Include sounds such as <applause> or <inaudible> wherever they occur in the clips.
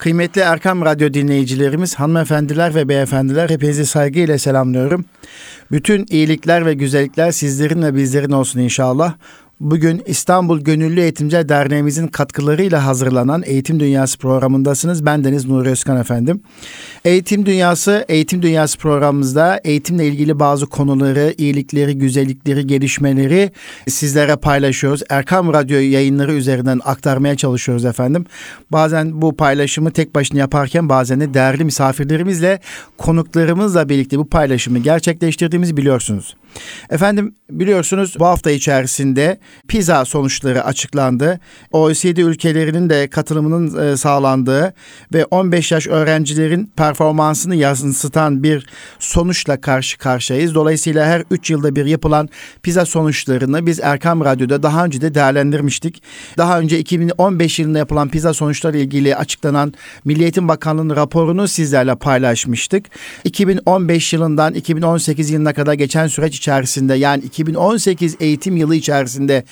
Kıymetli Erkam Radyo dinleyicilerimiz, hanımefendiler ve beyefendiler hepinizi saygıyla selamlıyorum. Bütün iyilikler ve güzellikler sizlerin ve bizlerin olsun inşallah. Bugün İstanbul Gönüllü Eğitimciler Derneğimizin katkılarıyla hazırlanan Eğitim Dünyası programındasınız. Ben Deniz Nuri Özkan efendim. Eğitim Dünyası, Eğitim Dünyası programımızda eğitimle ilgili bazı konuları, iyilikleri, güzellikleri, gelişmeleri sizlere paylaşıyoruz. Erkam Radyo yayınları üzerinden aktarmaya çalışıyoruz efendim. Bazen bu paylaşımı tek başına yaparken bazen de değerli misafirlerimizle, konuklarımızla birlikte bu paylaşımı gerçekleştirdiğimizi biliyorsunuz. Efendim biliyorsunuz bu hafta içerisinde PISA sonuçları açıklandı. OECD ülkelerinin de katılımının e, sağlandığı ve 15 yaş öğrencilerin performansını yansıtan bir sonuçla karşı karşıyayız. Dolayısıyla her 3 yılda bir yapılan PISA sonuçlarını biz Erkam Radyo'da daha önce de değerlendirmiştik. Daha önce 2015 yılında yapılan PISA sonuçları ilgili açıklanan Milli Eğitim Bakanlığı'nın raporunu sizlerle paylaşmıştık. 2015 yılından 2018 yılına kadar geçen süreç içerisinde yani 2018 eğitim yılı içerisinde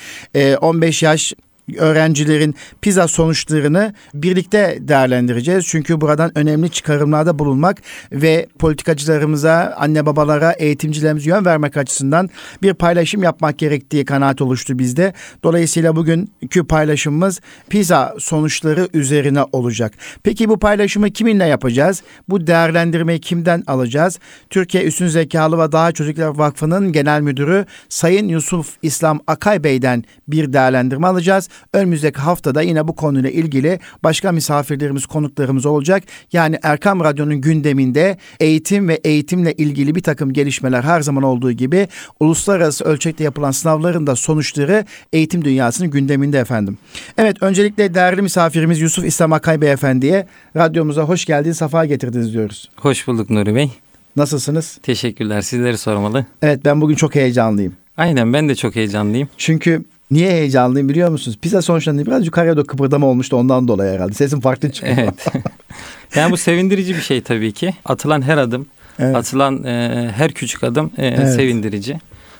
15 yaş öğrencilerin PISA sonuçlarını birlikte değerlendireceğiz. Çünkü buradan önemli çıkarımlarda bulunmak ve politikacılarımıza, anne babalara, eğitimcilerimize yön vermek açısından bir paylaşım yapmak gerektiği kanaat oluştu bizde. Dolayısıyla bugünkü paylaşımımız PISA sonuçları üzerine olacak. Peki bu paylaşımı kiminle yapacağız? Bu değerlendirmeyi kimden alacağız? Türkiye Üstün Zekalı ve Daha Çocuklar Vakfı'nın Genel Müdürü Sayın Yusuf İslam Akay Bey'den bir değerlendirme alacağız. Önümüzdeki haftada yine bu konuyla ilgili başka misafirlerimiz, konuklarımız olacak. Yani Erkam Radyo'nun gündeminde eğitim ve eğitimle ilgili bir takım gelişmeler her zaman olduğu gibi uluslararası ölçekte yapılan sınavların da sonuçları eğitim dünyasının gündeminde efendim. Evet öncelikle değerli misafirimiz Yusuf İslam Akay Beyefendi'ye radyomuza hoş geldiniz, safa getirdiniz diyoruz. Hoş bulduk Nuri Bey. Nasılsınız? Teşekkürler. Sizleri sormalı. Evet ben bugün çok heyecanlıyım. Aynen ben de çok heyecanlıyım. Çünkü Niye heyecanlıyım biliyor musunuz? Pizza sonuçlarında biraz yukarıya doğru kıpırdama olmuştu ondan dolayı herhalde. Sesim farklı <laughs> çıkıyor. Evet. <laughs> yani bu sevindirici bir şey tabii ki. Atılan her adım, evet. atılan e, her küçük adım e, evet. sevindirici.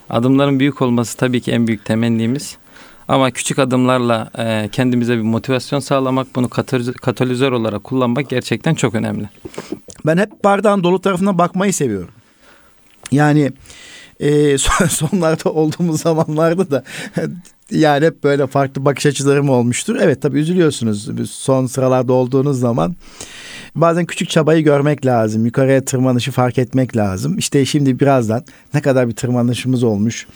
Adımların büyük olması tabii ki en büyük temennimiz. Ama küçük adımlarla e, kendimize bir motivasyon sağlamak, bunu katalizör olarak kullanmak gerçekten çok önemli. Ben hep bardağın dolu tarafına bakmayı seviyorum. Yani e, <laughs> sonlarda olduğumuz zamanlarda da yani hep böyle farklı bakış açılarım olmuştur. Evet tabii üzülüyorsunuz son sıralarda olduğunuz zaman. Bazen küçük çabayı görmek lazım. Yukarıya tırmanışı fark etmek lazım. İşte şimdi birazdan ne kadar bir tırmanışımız olmuş.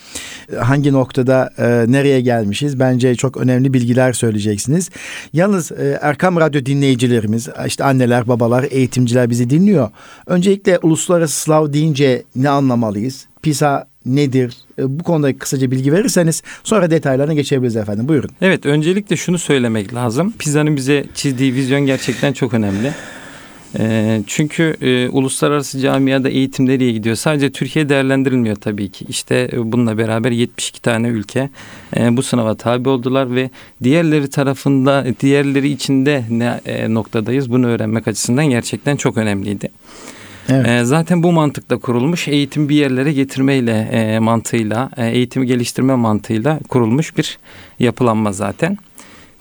Hangi noktada e, nereye gelmişiz? Bence çok önemli bilgiler söyleyeceksiniz. Yalnız e, Erkam Radyo dinleyicilerimiz, işte anneler, babalar, eğitimciler bizi dinliyor. Öncelikle uluslararası sınav deyince ne anlamalıyız? PISA nedir? E, bu konuda kısaca bilgi verirseniz sonra detaylarına geçebiliriz efendim. Buyurun. Evet öncelikle şunu söylemek lazım. PISA'nın bize çizdiği vizyon gerçekten çok önemli. E, çünkü e, uluslararası camiada eğitim nereye gidiyor? Sadece Türkiye değerlendirilmiyor tabii ki. İşte e, bununla beraber 72 tane ülke e, bu sınava tabi oldular ve diğerleri tarafında, diğerleri içinde ne e, noktadayız? Bunu öğrenmek açısından gerçekten çok önemliydi. Evet. E, zaten bu mantıkla kurulmuş eğitim bir yerlere getirmeyle e, mantığıyla, e, eğitimi geliştirme mantığıyla kurulmuş bir yapılanma zaten.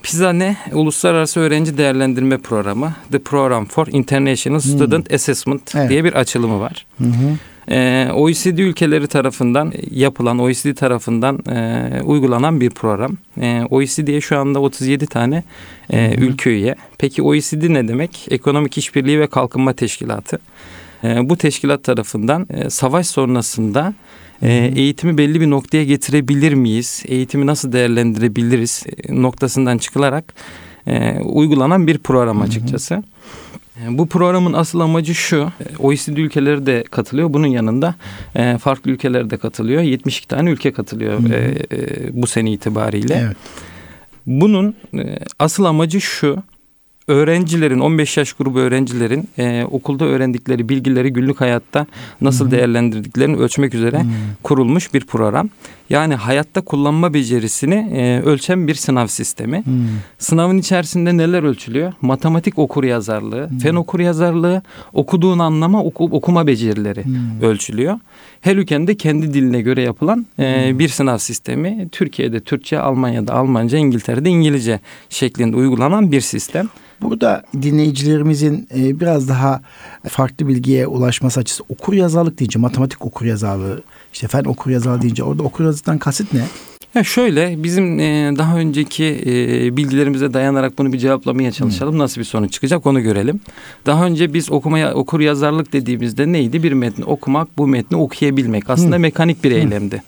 PISA ne? Uluslararası Öğrenci Değerlendirme Programı. The Program for International hmm. Student Assessment evet. diye bir açılımı var. Hı hı. Ee, OECD ülkeleri tarafından yapılan, OECD tarafından e, uygulanan bir program. E, OECD'ye şu anda 37 tane e, ülke üye. Peki OECD ne demek? Ekonomik İşbirliği ve Kalkınma Teşkilatı. E, bu teşkilat tarafından e, savaş sonrasında e, eğitimi belli bir noktaya getirebilir miyiz? Eğitimi nasıl değerlendirebiliriz e, noktasından çıkılarak e, uygulanan bir program açıkçası. Hı hı. Bu programın asıl amacı şu. OECD ülkeleri de katılıyor. Bunun yanında farklı ülkeler de katılıyor. 72 tane ülke katılıyor hı hı. Bu sene itibariyle. Evet. Bunun asıl amacı şu öğrencilerin 15 yaş grubu öğrencilerin e, okulda öğrendikleri bilgileri günlük hayatta nasıl hmm. değerlendirdiklerini ölçmek üzere hmm. kurulmuş bir program. Yani hayatta kullanma becerisini e, ölçen bir sınav sistemi. Hmm. Sınavın içerisinde neler ölçülüyor? Matematik okur yazarlığı, fen okur yazarlığı, okuduğun anlama, oku, okuma becerileri Hmm. ölçülüyor. Her ülkenin de kendi diline göre yapılan e, bir sınav sistemi. Türkiye'de Türkçe, Almanya'da Almanca, İngiltere'de İngilizce şeklinde uygulanan bir sistem. Burada dinleyicilerimizin e, biraz daha farklı bilgiye ulaşması açısı okur yazarlık deyince matematik okur yazarlığı işte fen okur yazarlığı deyince orada okur yazarlıktan kasıt ne? Ya şöyle bizim e, daha önceki e, bilgilerimize dayanarak bunu bir cevaplamaya çalışalım. Nasıl bir sonuç çıkacak onu görelim. Daha önce biz okumaya okur yazarlık dediğimizde neydi? Bir metni okumak, bu metni okuyabilmek. Aslında mekanik bir eylemdi.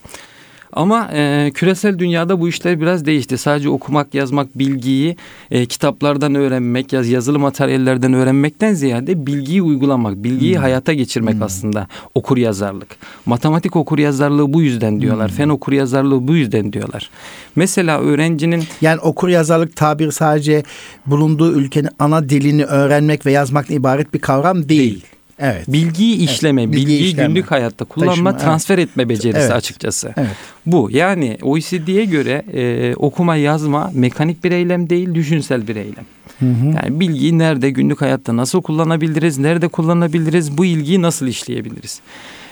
Ama e, küresel dünyada bu işler biraz değişti. Sadece okumak, yazmak, bilgiyi e, kitaplardan öğrenmek, yaz, yazılı materyallerden öğrenmekten ziyade bilgiyi uygulamak, bilgiyi Hmm. hayata geçirmek Hmm. aslında okur yazarlık. Matematik okur yazarlığı bu yüzden diyorlar. Hmm. Fen okur yazarlığı bu yüzden diyorlar. Mesela öğrencinin Yani okur yazarlık tabir sadece bulunduğu ülkenin ana dilini öğrenmek ve yazmakla ibaret bir kavram değil. Değil. Evet. bilgiyi işleme, bilgiyi bilgiyi işleme, günlük hayatta kullanma, taşıma, evet. transfer etme becerisi Evet. açıkçası. Evet. Bu yani OECD'ye göre e, okuma yazma mekanik bir eylem değil, düşünsel bir eylem. Hı hı. Yani bilgiyi nerede günlük hayatta nasıl kullanabiliriz, nerede kullanabiliriz, bu ilgiyi nasıl işleyebiliriz?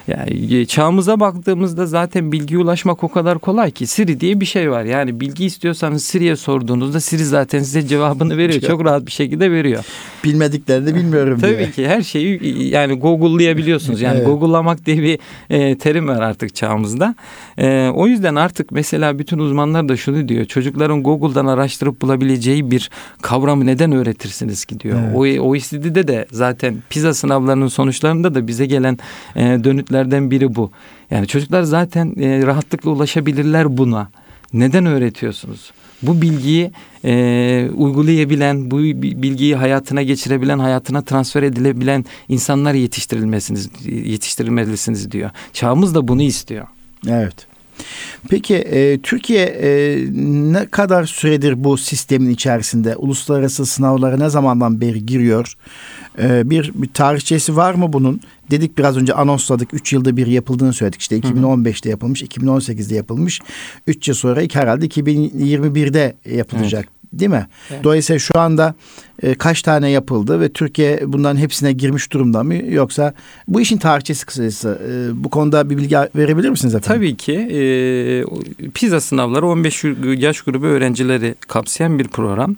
Yani e, çağımıza baktığımızda zaten bilgiye ulaşmak o kadar kolay ki Siri diye bir şey var. Yani bilgi istiyorsanız Siri'ye sorduğunuzda Siri zaten size cevabını veriyor. Çok rahat bir şekilde veriyor. Bilmediklerini bilmiyorum diyor. Tabii ki her şeyi yani Google'layabiliyorsunuz. Yani <laughs> Evet. Google'lamak diye bir e, terim var artık çağımızda. E, o yüzden artık mesela bütün uzmanlar da şunu diyor. Çocukların Google'dan araştırıp bulabileceği bir kavramı neden öğretirsiniz ki diyor. Evet. O OECD'de de zaten PISA sınavlarının sonuçlarında da bize gelen e, dönütlerden biri bu. Yani çocuklar zaten e, rahatlıkla ulaşabilirler buna. Neden öğretiyorsunuz? Bu bilgiyi e, uygulayabilen, bu bi- bilgiyi hayatına geçirebilen, hayatına transfer edilebilen insanlar yetiştirilmesiniz, yetiştirilmelisiniz diyor. Çağımız da bunu istiyor. Evet. Peki e, Türkiye e, ne kadar süredir bu sistemin içerisinde uluslararası sınavlara ne zamandan beri giriyor? E, bir, bir tarihçesi var mı bunun? Dedik biraz önce anonsladık 3 yılda bir yapıldığını söyledik. İşte 2015'te yapılmış, 2018'de yapılmış. 3 yıl sonra herhalde 2021'de yapılacak. Değil mi? Evet. Dolayısıyla şu anda e, kaç tane yapıldı ve Türkiye bunların hepsine girmiş durumda mı? Yoksa bu işin tarihçesi kısacası e, bu konuda bir bilgi verebilir misiniz efendim? Tabii ki e, PISA sınavları 15 yaş grubu öğrencileri kapsayan bir program.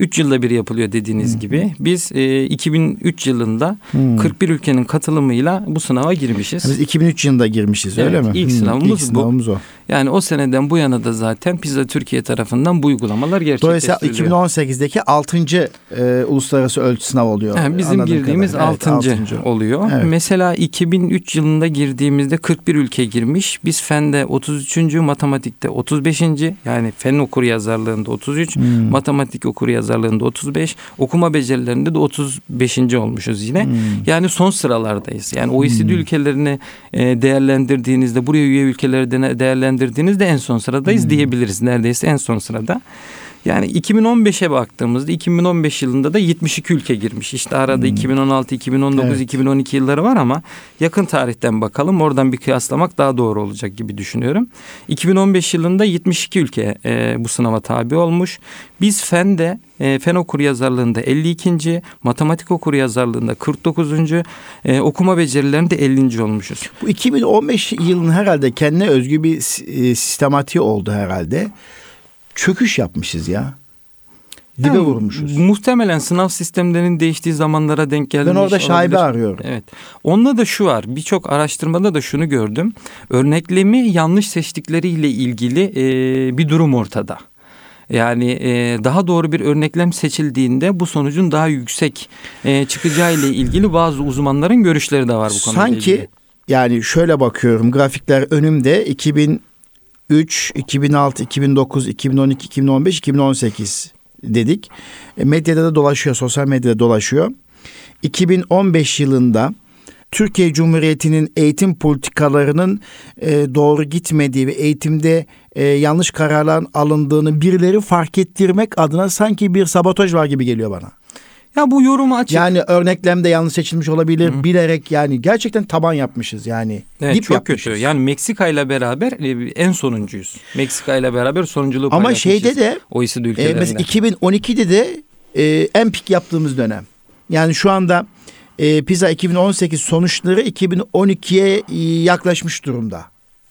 3 yılda bir yapılıyor dediğiniz gibi. Biz e, 2003 yılında Hmm. 41 ülkenin katılımıyla bu sınava girmişiz. Biz 2003 yılında girmişiz öyle Evet, mi? ilk Hmm, sınavımız bu. ilk sınavımız o. Yani o seneden bu yana da zaten PISA Türkiye tarafından bu uygulamalar Dolayısıyla gerçekleştiriliyor. 2018'deki 6. E, uluslararası ölçü sınavı oluyor. Yani bizim Anladığım girdiğimiz. Evet, 6. altıncı. oluyor. Evet. Mesela 2003 yılında girdiğimizde 41 ülke girmiş. Biz fende 33. matematikte 35. yani fen okur yazarlığında 33, Hmm. matematik okur yazarlığında 35, okuma becerilerinde de 35. olmuşuz yine. Hmm. Yani son sıralardayız. Yani OECD Hmm. ülkelerini e, değerlendirdiğinizde, buraya üye ülkeleri de değerlendirdiğinizde en son sıradayız Hmm. diyebiliriz. Neredeyse en son sırada. Yani 2015'e baktığımızda 2015 yılında da 72 ülke girmiş. İşte arada Hmm. 2016, 2019, Evet. 2012 yılları var ama yakın tarihten bakalım. Oradan bir kıyaslamak daha doğru olacak gibi düşünüyorum. 2015 yılında 72 ülke e, bu sınava tabi olmuş. Biz fende e, fen okur yazarlığında 52. matematik okur yazarlığında 49. E, okuma becerilerinde 50. olmuşuz. Bu 2015 yılının herhalde kendine özgü bir e, sistematiği oldu herhalde. Çöküş yapmışız ya. Dibe Yani vurmuşuz. Muhtemelen sınav sistemlerinin değiştiği zamanlara denk gelmiş Ben orada şaibe olabilir. arıyorum. Evet. Onda da şu var. Birçok araştırmada da şunu gördüm. Örneklemi yanlış seçtikleriyle ilgili e, bir durum ortada. Yani e, daha doğru bir örneklem seçildiğinde bu sonucun daha yüksek e, çıkacağı ile ilgili bazı uzmanların görüşleri de var bu konuyla Sanki ilgili. yani şöyle bakıyorum grafikler önümde 2003, 2006, 2009, 2012, 2015, 2018 dedik. E, medyada da dolaşıyor, sosyal medyada dolaşıyor. 2015 yılında Türkiye Cumhuriyeti'nin eğitim politikalarının e, doğru gitmediği ve eğitimde e, yanlış kararların alındığını birileri fark ettirmek adına sanki bir sabotaj var gibi geliyor bana. Ya bu yorumu açık. Yani örneklemde yanlış seçilmiş olabilir. Hı. Bilerek yani gerçekten taban yapmışız yani. Evet, Dip çok yapmışız. kötü. Yani Meksika ile beraber e, en sonuncuyuz. Meksika ile beraber sonunculuğu Ama şeyde de OECD e, ülkelerinde. mesela 2012'de de e, en pik yaptığımız dönem. Yani şu anda e, PISA 2018 sonuçları 2012'ye e, yaklaşmış durumda.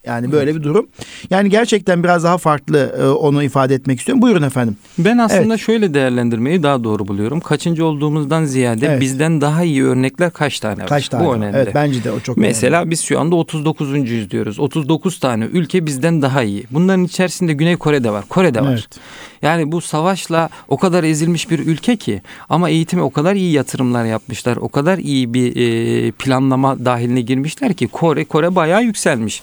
Yani böyle bir durum. Yani gerçekten biraz daha farklı e, onu ifade etmek istiyorum. Buyurun efendim. Ben aslında şöyle değerlendirmeyi daha doğru buluyorum. Kaçıncı olduğumuzdan ziyade Evet. bizden daha iyi örnekler kaç tane var? Kaç tane? Bu önemli. Evet bence de o çok Mesela biz şu anda 39.yüz diyoruz. 39 tane ülke bizden daha iyi. Bunların içerisinde Güney Kore'de var. Kore'de önemli. var. Evet. Yani bu savaşla o kadar ezilmiş bir ülke ki ama eğitime o kadar iyi yatırımlar yapmışlar. O kadar iyi bir e, planlama dahiline girmişler ki Kore Kore bayağı yükselmiş.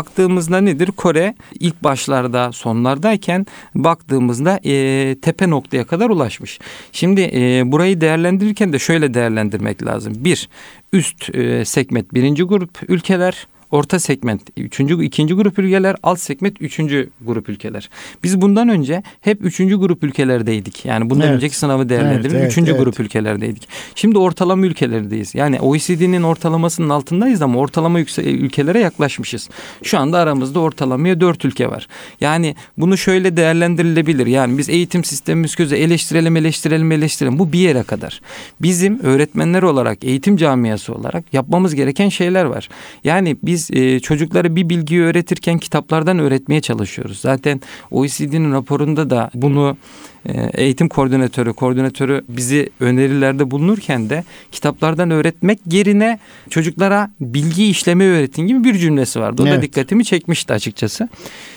Baktığımızda nedir? Kore ilk başlarda sonlardayken baktığımızda e, tepe noktaya kadar ulaşmış. Şimdi e, burayı değerlendirirken de şöyle değerlendirmek lazım. Bir, üst e, segment birinci grup ülkeler orta segment üçüncü, ikinci grup ülkeler, alt segment üçüncü grup ülkeler. Biz bundan önce hep üçüncü grup ülkelerdeydik. Yani bundan Evet. önceki sınavı değerlendirelim. Evet, evet, üçüncü evet. grup ülkelerdeydik. Şimdi ortalama ülkelerdeyiz. Yani OECD'nin ortalamasının altındayız ama ortalama yükse- ülkelere yaklaşmışız. Şu anda aramızda ortalamaya dört ülke var. Yani bunu şöyle değerlendirilebilir. Yani biz eğitim sistemimiz gözü eleştirelim, eleştirelim, eleştirelim. Bu bir yere kadar. Bizim öğretmenler olarak, eğitim camiası olarak yapmamız gereken şeyler var. Yani biz e, çocuklara bir bilgiyi öğretirken kitaplardan öğretmeye çalışıyoruz. Zaten OECD'nin raporunda da bunu eğitim koordinatörü, koordinatörü bizi önerilerde bulunurken de kitaplardan öğretmek yerine çocuklara bilgi işleme öğretin gibi bir cümlesi vardı. O da Evet. dikkatimi çekmişti açıkçası.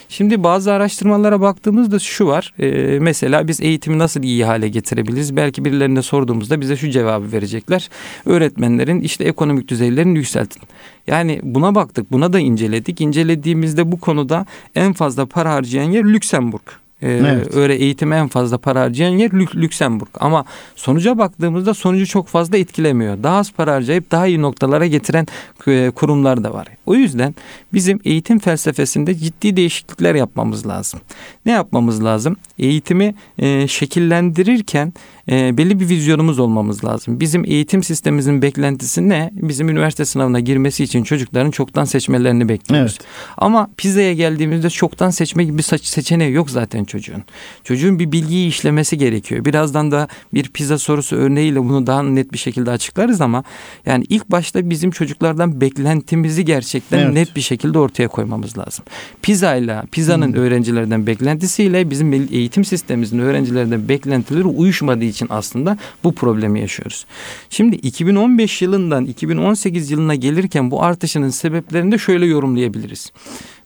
Şimdi bazı araştırmalara baktığımızda şu var. E, mesela biz eğitimi nasıl iyi hale getirebiliriz? Belki birilerine sorduğumuzda bize şu cevabı verecekler. Öğretmenlerin işte ekonomik düzeylerini yükseltin. Yani buna baktık, buna da inceledik. İncelediğimizde bu konuda en fazla para harcayan yer Lüksemburg. Ee, Evet. Öyle eğitime en fazla para harcayan yer Lük- Lüksemburg. Ama sonuca baktığımızda sonucu çok fazla etkilemiyor. Daha az para harcayıp daha iyi noktalara getiren e, kurumlar da var. O yüzden bizim eğitim felsefesinde ciddi değişiklikler yapmamız lazım. Ne yapmamız lazım? Eğitimi e, şekillendirirken e, belli bir vizyonumuz olmamız lazım. Bizim eğitim sistemimizin beklentisi ne? Bizim üniversite sınavına girmesi için çocukların çoktan seçmelerini bekliyoruz. Evet. Ama pizzaya geldiğimizde çoktan seçme gibi bir seçeneği yok zaten çocuğun. Çocuğun bir bilgiyi işlemesi gerekiyor. Birazdan da bir pizza sorusu örneğiyle bunu daha net bir şekilde açıklarız ama yani ilk başta bizim çocuklardan beklentimizi gerçekten Evet. net bir şekilde ortaya koymamız lazım. Pizza ile pizzanın Hmm. öğrencilerden beklentisiyle bizim eğitim sistemimizin öğrencilerden beklentileri uyuşmadığı için aslında bu problemi yaşıyoruz. Şimdi 2015 yılından 2018 yılına gelirken bu artışının sebeplerini de şöyle yorumlayabiliriz.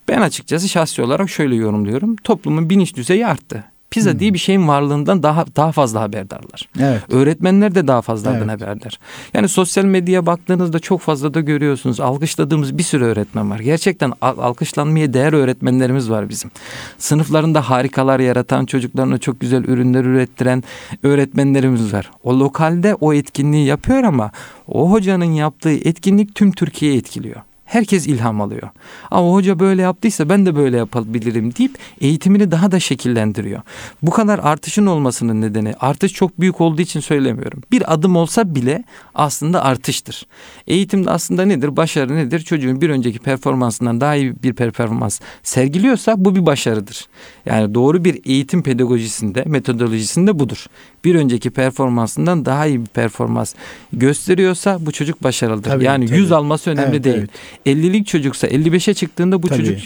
Ben açıkçası şahsi olarak şöyle yorumluyorum. Toplumun bilinç düzeyi arttı. Pizza Hmm. diye bir şeyin varlığından daha daha fazla haberdarlar. Evet. Öğretmenler de daha fazladan Evet. haberdar. Yani sosyal medyaya baktığınızda çok fazla da görüyorsunuz. Alkışladığımız bir sürü öğretmen var. Gerçekten al- alkışlanmaya değer öğretmenlerimiz var bizim. Sınıflarında harikalar yaratan, çocuklarına çok güzel ürünler ürettiren öğretmenlerimiz var. O lokalde o etkinliği yapıyor ama o hocanın yaptığı etkinlik tüm Türkiye'yi etkiliyor. Herkes ilham alıyor. Ama hoca böyle yaptıysa ben de böyle yapabilirim deyip eğitimini daha da şekillendiriyor. Bu kadar artışın olmasının nedeni artış çok büyük olduğu için söylemiyorum. Bir adım olsa bile aslında artıştır. Eğitimde aslında nedir? Başarı nedir? Çocuğun bir önceki performansından daha iyi bir performans sergiliyorsa bu bir başarıdır. Yani doğru bir eğitim pedagojisinde, metodolojisinde budur. Bir önceki performansından daha iyi bir performans gösteriyorsa bu çocuk başarılıdır. Tabii, yani tabii. 100 alması önemli Evet, değil. evet. 50'lik çocuksa 55'e çıktığında bu Tabii. çocuk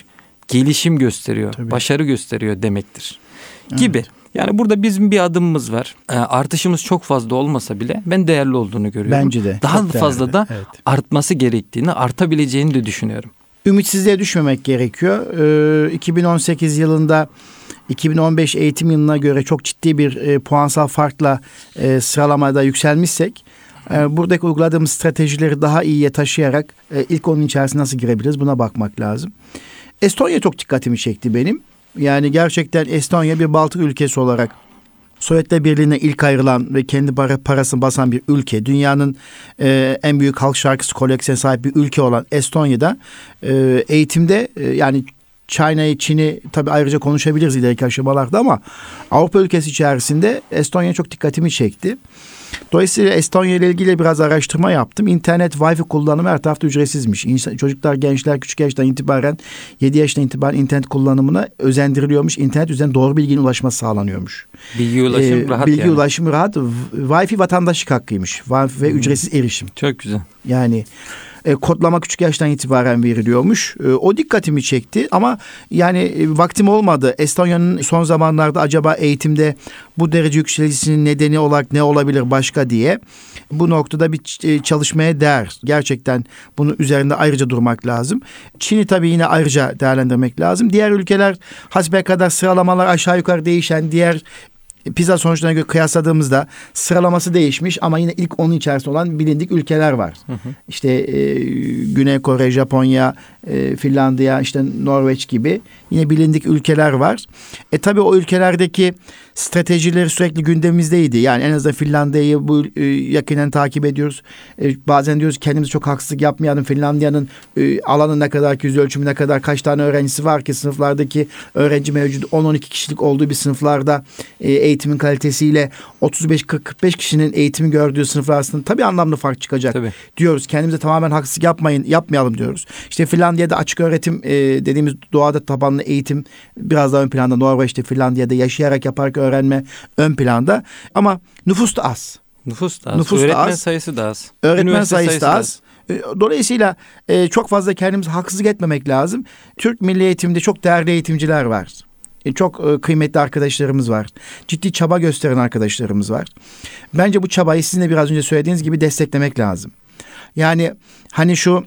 gelişim gösteriyor, Tabii. başarı gösteriyor demektir. Evet. Gibi. Yani burada bizim bir adımımız var. Ee, artışımız çok fazla olmasa bile ben değerli olduğunu görüyorum. Bence de. Daha Çok fazla değerli. da Evet. artması gerektiğini, artabileceğini de düşünüyorum. Ümitsizliğe düşmemek gerekiyor. Ee, 2018 yılında 2015 eğitim yılına göre çok ciddi bir e, puansal farkla e, sıralamada yükselmişsek e, buradaki uyguladığımız stratejileri daha iyiye taşıyarak e, ilk onun içerisine nasıl girebiliriz buna bakmak lazım. Estonya çok dikkatimi çekti benim. Yani gerçekten Estonya bir Baltık ülkesi olarak Sovyetler Birliği'ne ilk ayrılan ve kendi para, parasını basan bir ülke. Dünyanın e, en büyük halk şarkısı koleksiyona sahip bir ülke olan Estonya'da e, eğitimde e, yani China'yı, Çin'i tabi ayrıca konuşabiliriz ileriki aşamalarda ama Avrupa ülkesi içerisinde Estonya çok dikkatimi çekti. Dolayısıyla Estonya ile ilgili biraz araştırma yaptım. İnternet, Wi-Fi kullanımı her tarafta ücretsizmiş. İnsan, çocuklar, gençler küçük yaştan itibaren 7 yaştan itibaren internet kullanımına özendiriliyormuş. İnternet üzerinden doğru bilginin ulaşması sağlanıyormuş. Bilgi ulaşım Ee, rahat bilgi yani. ulaşımı rahat. Wi-Fi vatandaşlık hakkıymış. Wi-Fi ve ücretsiz erişim. Çok güzel. Yani e, kodlama küçük yaştan itibaren veriliyormuş. E, o dikkatimi çekti ama yani e, vaktim olmadı. Estonya'nın son zamanlarda acaba eğitimde bu derece yükselişinin nedeni olarak ne olabilir başka diye bu noktada bir e, çalışmaya değer. Gerçekten bunun üzerinde ayrıca durmak lazım. Çin'i tabii yine ayrıca değerlendirmek lazım. Diğer ülkeler hasbelkader sıralamalar aşağı yukarı değişen diğer PISA sonuçlarına göre kıyasladığımızda sıralaması değişmiş ama yine ilk onun içerisinde olan bilindik ülkeler var. İşte e, Güney Kore, Japonya, e, Finlandiya, işte Norveç gibi yine bilindik ülkeler var. E tabii o ülkelerdeki stratejileri sürekli gündemimizdeydi. Yani en azından Finlandiya'yı bu e, yakinen takip ediyoruz. E, bazen diyoruz kendimiz çok haksızlık yapmayalım. Finlandiya'nın e, alanı ne kadar ki yüz ölçümü ne kadar kaç tane öğrencisi var ki sınıflardaki öğrenci mevcudu 10-12 kişilik olduğu bir sınıflarda e, eğitimin kalitesiyle 35-40-45 kişinin eğitimi gördüğü sınıflar arasında tabii anlamlı fark çıkacak Tabii. diyoruz. Kendimize tamamen haksızlık yapmayın, yapmayalım diyoruz. İşte Finlandiya'da açık öğretim e, dediğimiz doğada tabanlı eğitim biraz daha ön planda. Norveç'te, Finlandiya'da yaşayarak yaparak öğrenme ön planda. Ama nüfus da az. Nüfus da az. Nüfus da Öğretmen az. sayısı da az. Öğretmen Üniversite sayısı da az. E, Dolayısıyla e, çok fazla kendimize haksızlık etmemek lazım. Türk Milli Eğitim'de çok değerli eğitimciler var. E, Çok e, kıymetli arkadaşlarımız var. Ciddi çaba gösteren arkadaşlarımız var. Bence bu çabayı sizin de biraz önce söylediğiniz gibi desteklemek lazım. Yani hani şu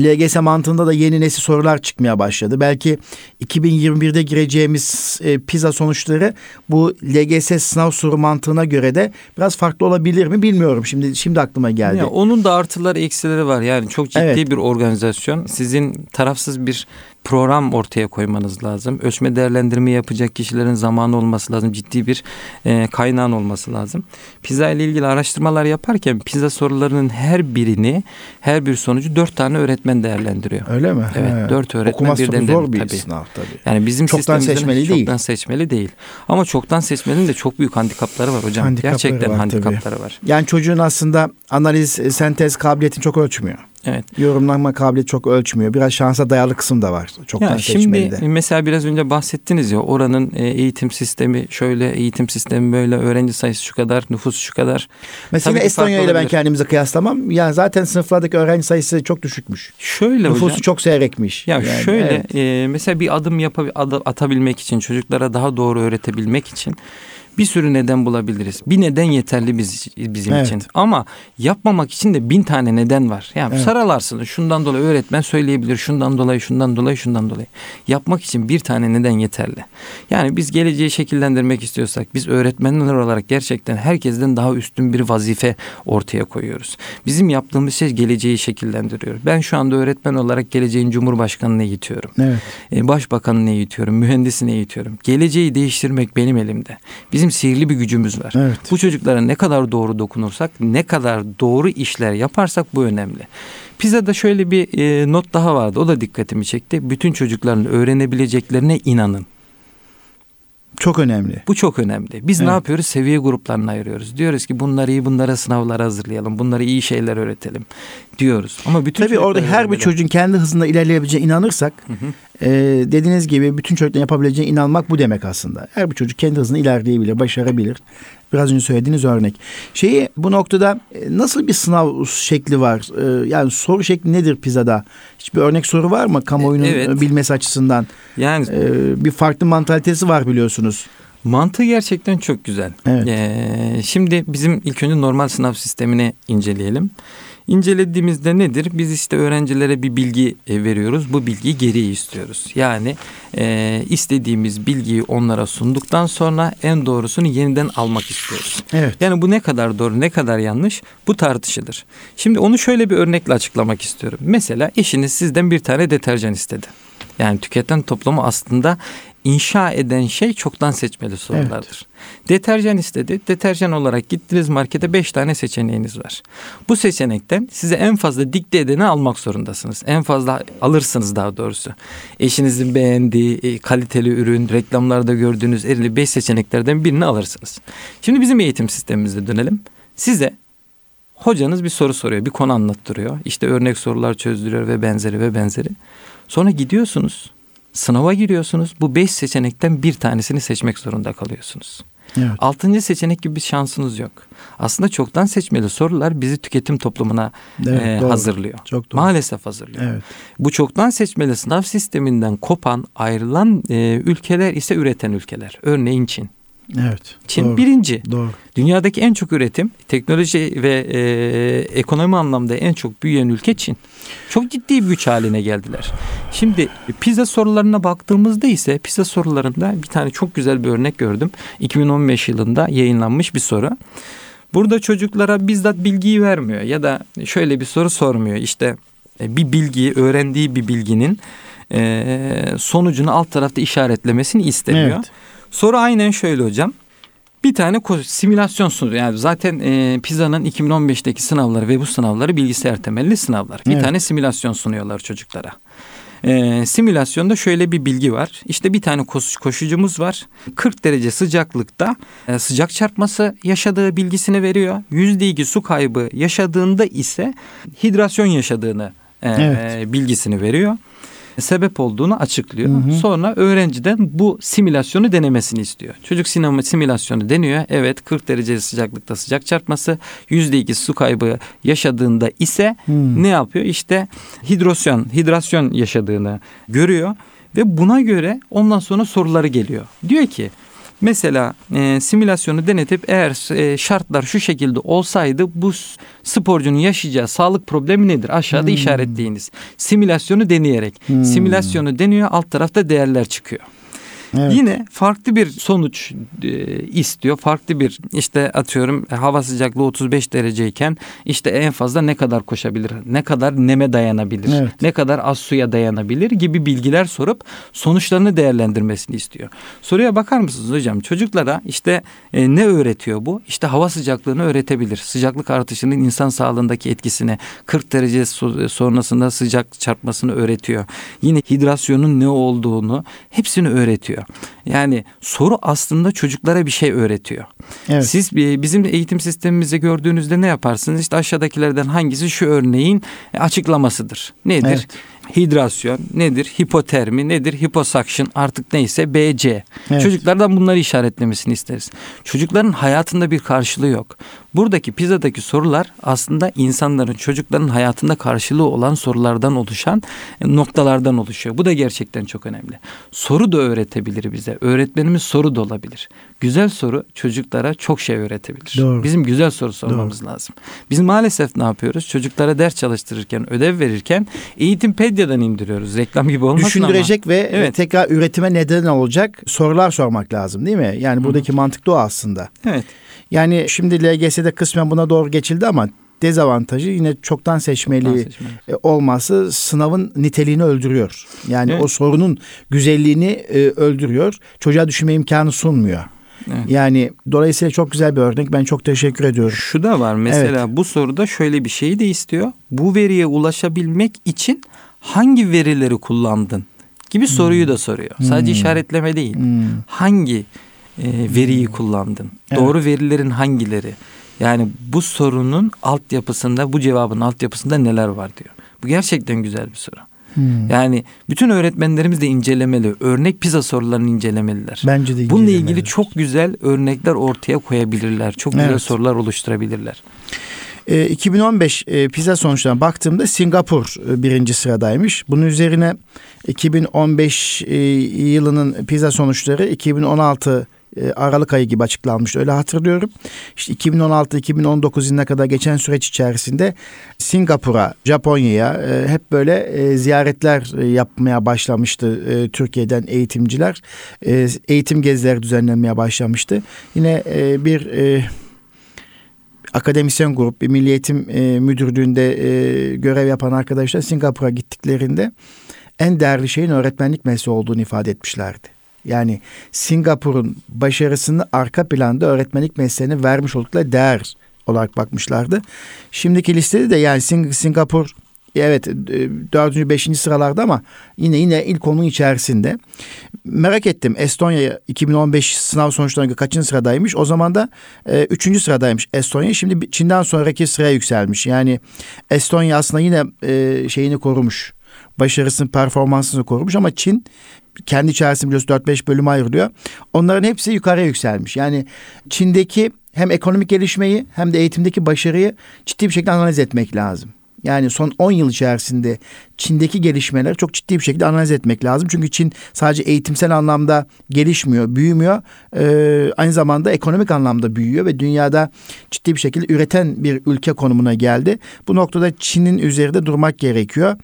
LGS mantığında da yeni nesil sorular çıkmaya başladı. Belki 2021'de gireceğimiz e, PISA sonuçları bu LGS sınav soru mantığına göre de biraz farklı olabilir mi bilmiyorum. Şimdi şimdi aklıma geldi. Ya onun da artıları eksileri var. Yani çok ciddi Evet. bir organizasyon. Sizin tarafsız bir program ortaya koymanız lazım. Ölçme değerlendirme yapacak kişilerin zamanı olması lazım. Ciddi bir e, kaynağın olması lazım. PISA ile ilgili araştırmalar yaparken PISA sorularının her birini, her bir sonucu dört tane öğretmen değerlendiriyor. Öyle mi? Evet, He. dört öğretmen Okuması birden zor bir tabii. sınav tabii. Yani bizim Çoktan seçmeli değil. Çoktan seçmeli değil. Ama çoktan seçmenin de çok büyük handikapları var hocam. Handikapları Gerçekten var handikapları var. Yani çocuğun aslında analiz, sentez kabiliyetini çok ölçmüyor. Evet. Yorumlama kabiliyeti çok ölçmüyor. Biraz şansa dayalı kısım da var. Çoktan Ya şimdi de. mesela biraz önce bahsettiniz ya oranın e, eğitim sistemi şöyle eğitim sistemi böyle öğrenci sayısı şu kadar nüfus şu kadar. Mesela Estonya ile ben kendimizi kıyaslamam. Yani zaten sınıflardaki öğrenci sayısı çok düşükmüş. Şöyle Nüfusu hocam. çok seyrekmiş. Ya Yani şöyle evet. e, mesela bir adım adı- atabilmek için çocuklara daha doğru öğretebilmek için bir sürü neden bulabiliriz. Bir neden yeterli biz, bizim Evet. için. Ama yapmamak için de bin tane neden var. Yani Evet. saralarsınız. Şundan dolayı öğretmen söyleyebilir. Şundan dolayı, şundan dolayı, şundan dolayı. Yapmak için bir tane neden yeterli. Yani biz geleceği şekillendirmek istiyorsak biz öğretmenler olarak gerçekten herkesten daha üstün bir vazife ortaya koyuyoruz. Bizim yaptığımız şey geleceği şekillendiriyor. Ben şu anda öğretmen olarak geleceğin cumhurbaşkanını eğitiyorum. Evet. E, Başbakanını eğitiyorum, mühendisini eğitiyorum. Geleceği değiştirmek benim elimde. Bizim sihirli bir gücümüz var. Evet. Bu çocuklara ne kadar doğru dokunursak, ne kadar doğru işler yaparsak bu önemli. Pizza'da şöyle bir e, not daha vardı. O da dikkatimi çekti. Bütün çocukların öğrenebileceklerine inanın. Çok önemli. Bu çok önemli. Biz ne Evet. yapıyoruz? Seviye gruplarına ayırıyoruz. Diyoruz ki bunları iyi bunlara sınavlara hazırlayalım. Bunları iyi şeyler öğretelim diyoruz. Ama bütün Tabii orada her bir çocuğun kendi hızında ilerleyebileceğine inanırsak Hı hı. e, dediğiniz gibi bütün çocukların yapabileceğine inanmak bu demek aslında. Her bir çocuk kendi hızında ilerleyebilir, başarabilir. Biraz önce söylediğiniz örnek. Şeyi bu noktada e, nasıl bir sınav şekli var? E, yani soru şekli nedir pizzada? Hiçbir örnek soru var mı kamuoyunun E, evet. bilmesi açısından? Yani bir farklı mantalitesi var biliyorsunuz. Mantığı gerçekten çok güzel. Evet. Ee, şimdi bizim ilk önce normal sınav sistemini inceleyelim. İncelediğimizde nedir? Biz işte öğrencilere bir bilgi e, veriyoruz. Bu bilgiyi geri istiyoruz. Yani e, istediğimiz bilgiyi onlara sunduktan sonra en doğrusunu yeniden almak istiyoruz. Evet. Yani bu ne kadar doğru ne kadar yanlış bu tartışılır. Şimdi onu şöyle bir örnekle açıklamak istiyorum. Mesela eşiniz sizden bir tane deterjan istedi. Yani tüketen toplumu aslında inşa eden şey çoktan seçmeli sorulardır. Deterjan istedi. Deterjan olarak gittiniz markete 5 tane seçeneğiniz var. Bu seçenekten size en fazla dikte edeni almak zorundasınız. En fazla alırsınız daha doğrusu. Eşinizin beğendiği e, kaliteli ürün, reklamlarda gördüğünüz erili 5 seçeneklerden birini alırsınız. Şimdi bizim eğitim sistemimize dönelim. Size hocanız bir soru soruyor, bir konu anlattırıyor. İşte örnek sorular çözdürüyor ve benzeri ve benzeri. Sonra gidiyorsunuz, sınava giriyorsunuz. Bu beş seçenekten bir tanesini seçmek zorunda kalıyorsunuz. Evet. Altıncı seçenek gibi bir şansınız yok. Aslında çoktan seçmeli sorular bizi tüketim toplumuna evet, e, hazırlıyor. Çok doğru. Maalesef hazırlıyor. Evet. Bu çoktan seçmeli sınav sisteminden kopan, ayrılan e, ülkeler ise üreten ülkeler. Örneğin Çin. Evet. Çin doğru, birinci. Doğru. Dünyadaki en çok üretim, teknoloji ve e, ekonomi anlamda en çok büyüyen ülke Çin. Çok ciddi bir güç haline geldiler. Şimdi pizza sorularına baktığımızda ise pizza sorularında bir tane çok güzel bir örnek gördüm. 2015 yılında yayınlanmış bir soru. Burada çocuklara bizzat bilgiyi vermiyor ya da şöyle bir soru sormuyor. İşte e, bir bilgiyi, öğrendiği bir bilginin e, sonucunu alt tarafta işaretlemesini istemiyor. Evet. Soru aynen şöyle hocam. Bir tane simülasyon sunuyor. Yani zaten e, Pizza'nın 2015'teki sınavları ve bu sınavları bilgisayar temelli sınavlar. Bir evet. tane simülasyon sunuyorlar çocuklara. E, simülasyonda şöyle bir bilgi var. İşte bir tane koş, koşucumuz var. 40 derece sıcaklıkta e, sıcak çarpması yaşadığı bilgisini veriyor. %2 su kaybı yaşadığında ise hidrasyon yaşadığını e, evet. bilgisini veriyor sebep olduğunu açıklıyor. Hı hı. Sonra öğrenciden bu simülasyonu denemesini istiyor. Çocuk sinema simülasyonu deniyor. Evet 40 derece sıcaklıkta sıcak çarpması %2 su kaybı yaşadığında ise hı. ne yapıyor? İşte hidrosyon, hidrasyon yaşadığını görüyor ve buna göre ondan sonra soruları geliyor. Diyor ki Mesela e, simülasyonu denetip eğer e, şartlar şu şekilde olsaydı bu sporcunun yaşayacağı sağlık problemi nedir? Aşağıda hmm. işaretleyiniz. Simülasyonu deneyerek. Hmm. Simülasyonu deniyor alt tarafta değerler çıkıyor. Evet. Yine farklı bir sonuç e, istiyor. Farklı bir işte atıyorum e, hava sıcaklığı 35 dereceyken işte en fazla ne kadar koşabilir? Ne kadar neme dayanabilir? Evet. Ne kadar az suya dayanabilir gibi bilgiler sorup sonuçlarını değerlendirmesini istiyor. Soruya bakar mısınız hocam? Çocuklara işte e, ne öğretiyor bu? İşte hava sıcaklığını öğretebilir. Sıcaklık artışının insan sağlığındaki etkisini 40 derece sonrasında sıcak çarpmasını öğretiyor. Yine hidrasyonun ne olduğunu hepsini öğretiyor öğretiyor. Yani soru aslında çocuklara bir şey öğretiyor. Evet. Siz bizim eğitim sistemimizde gördüğünüzde ne yaparsınız? İşte aşağıdakilerden hangisi şu örneğin açıklamasıdır. Nedir? Evet hidrasyon nedir? Hipotermi nedir? Hiposuction artık neyse BC. Evet. Çocuklardan bunları işaretlemesini isteriz. Çocukların hayatında bir karşılığı yok. Buradaki pizzadaki sorular aslında insanların, çocukların hayatında karşılığı olan sorulardan oluşan noktalardan oluşuyor. Bu da gerçekten çok önemli. Soru da öğretebilir bize. Öğretmenimiz soru da olabilir. Güzel soru çocuklara çok şey öğretebilir. Doğru. Bizim güzel soru sormamız Doğru. lazım. Biz maalesef ne yapıyoruz? Çocuklara ders çalıştırırken, ödev verirken eğitim pedyadan indiriyoruz. Reklam gibi olmasın Düşündürecek ama. ve evet. tekrar üretime neden olacak sorular sormak lazım değil mi? Yani buradaki Hı. mantık da o aslında. Evet. Yani şimdi LGS'de kısmen buna doğru geçildi ama dezavantajı yine çoktan seçmeli, çoktan seçmeli. E, olması sınavın niteliğini öldürüyor. Yani evet. o sorunun güzelliğini e, öldürüyor. Çocuğa düşünme imkanı sunmuyor. Evet. Yani dolayısıyla çok güzel bir örnek. Ben çok teşekkür ediyorum. Şu da var mesela evet. bu soruda şöyle bir şeyi de istiyor. Bu veriye ulaşabilmek için hangi verileri kullandın gibi hmm. soruyu da soruyor. Sadece hmm. işaretleme değil. Hmm. Hangi e, veriyi hmm. kullandın? Evet. Doğru verilerin hangileri? Yani bu sorunun altyapısında, bu cevabın altyapısında neler var diyor. Bu gerçekten güzel bir soru. Hmm. Yani bütün öğretmenlerimiz de incelemeli. Örnek pizza sorularını incelemeliler. Bence de Bununla ilgili çok güzel örnekler ortaya koyabilirler. Çok güzel evet. sorular oluşturabilirler. 2015 e, e, pizza sonuçlarına baktığımda Singapur e, birinci sıradaymış. Bunun üzerine 2015 yılının pizza sonuçları 2016 e, Aralık ayı gibi açıklanmıştı. Öyle hatırlıyorum. İşte 2016-2019 yılına kadar geçen süreç içerisinde Singapur'a, Japonya'ya e, hep böyle e, ziyaretler yapmaya başlamıştı Türkiye'den eğitimciler. Eğitim gezileri düzenlenmeye başlamıştı. Yine bir akademisyen grup, bir Milli Eğitim Müdürlüğü'nde görev yapan arkadaşlar Singapur'a gittiklerinde en değerli şeyin öğretmenlik mesleği olduğunu ifade etmişlerdi. Yani Singapur'un başarısını arka planda öğretmenlik mesleğine vermiş oldukları değer olarak bakmışlardı. Şimdiki listede de yani Sing Singapur Evet e, dördüncü, beşinci sıralarda ama yine yine ilk onun içerisinde. Merak ettim Estonya 2015 sınav sonuçlarında kaçıncı sıradaymış? O zaman da e, üçüncü sıradaymış Estonya. Şimdi Çin'den sonraki sıraya yükselmiş. Yani Estonya aslında yine e, şeyini korumuş. Başarısını, performansını korumuş ama Çin kendi içerisinde biliyorsun 4-5 bölüme ayrılıyor. Onların hepsi yukarıya yükselmiş. Yani Çin'deki hem ekonomik gelişmeyi hem de eğitimdeki başarıyı ciddi bir şekilde analiz etmek lazım. Yani son 10 yıl içerisinde Çin'deki gelişmeler çok ciddi bir şekilde analiz etmek lazım. Çünkü Çin sadece eğitimsel anlamda gelişmiyor, büyümüyor. Ee, aynı zamanda ekonomik anlamda büyüyor ve dünyada ciddi bir şekilde üreten bir ülke konumuna geldi. Bu noktada Çin'in üzerinde durmak gerekiyor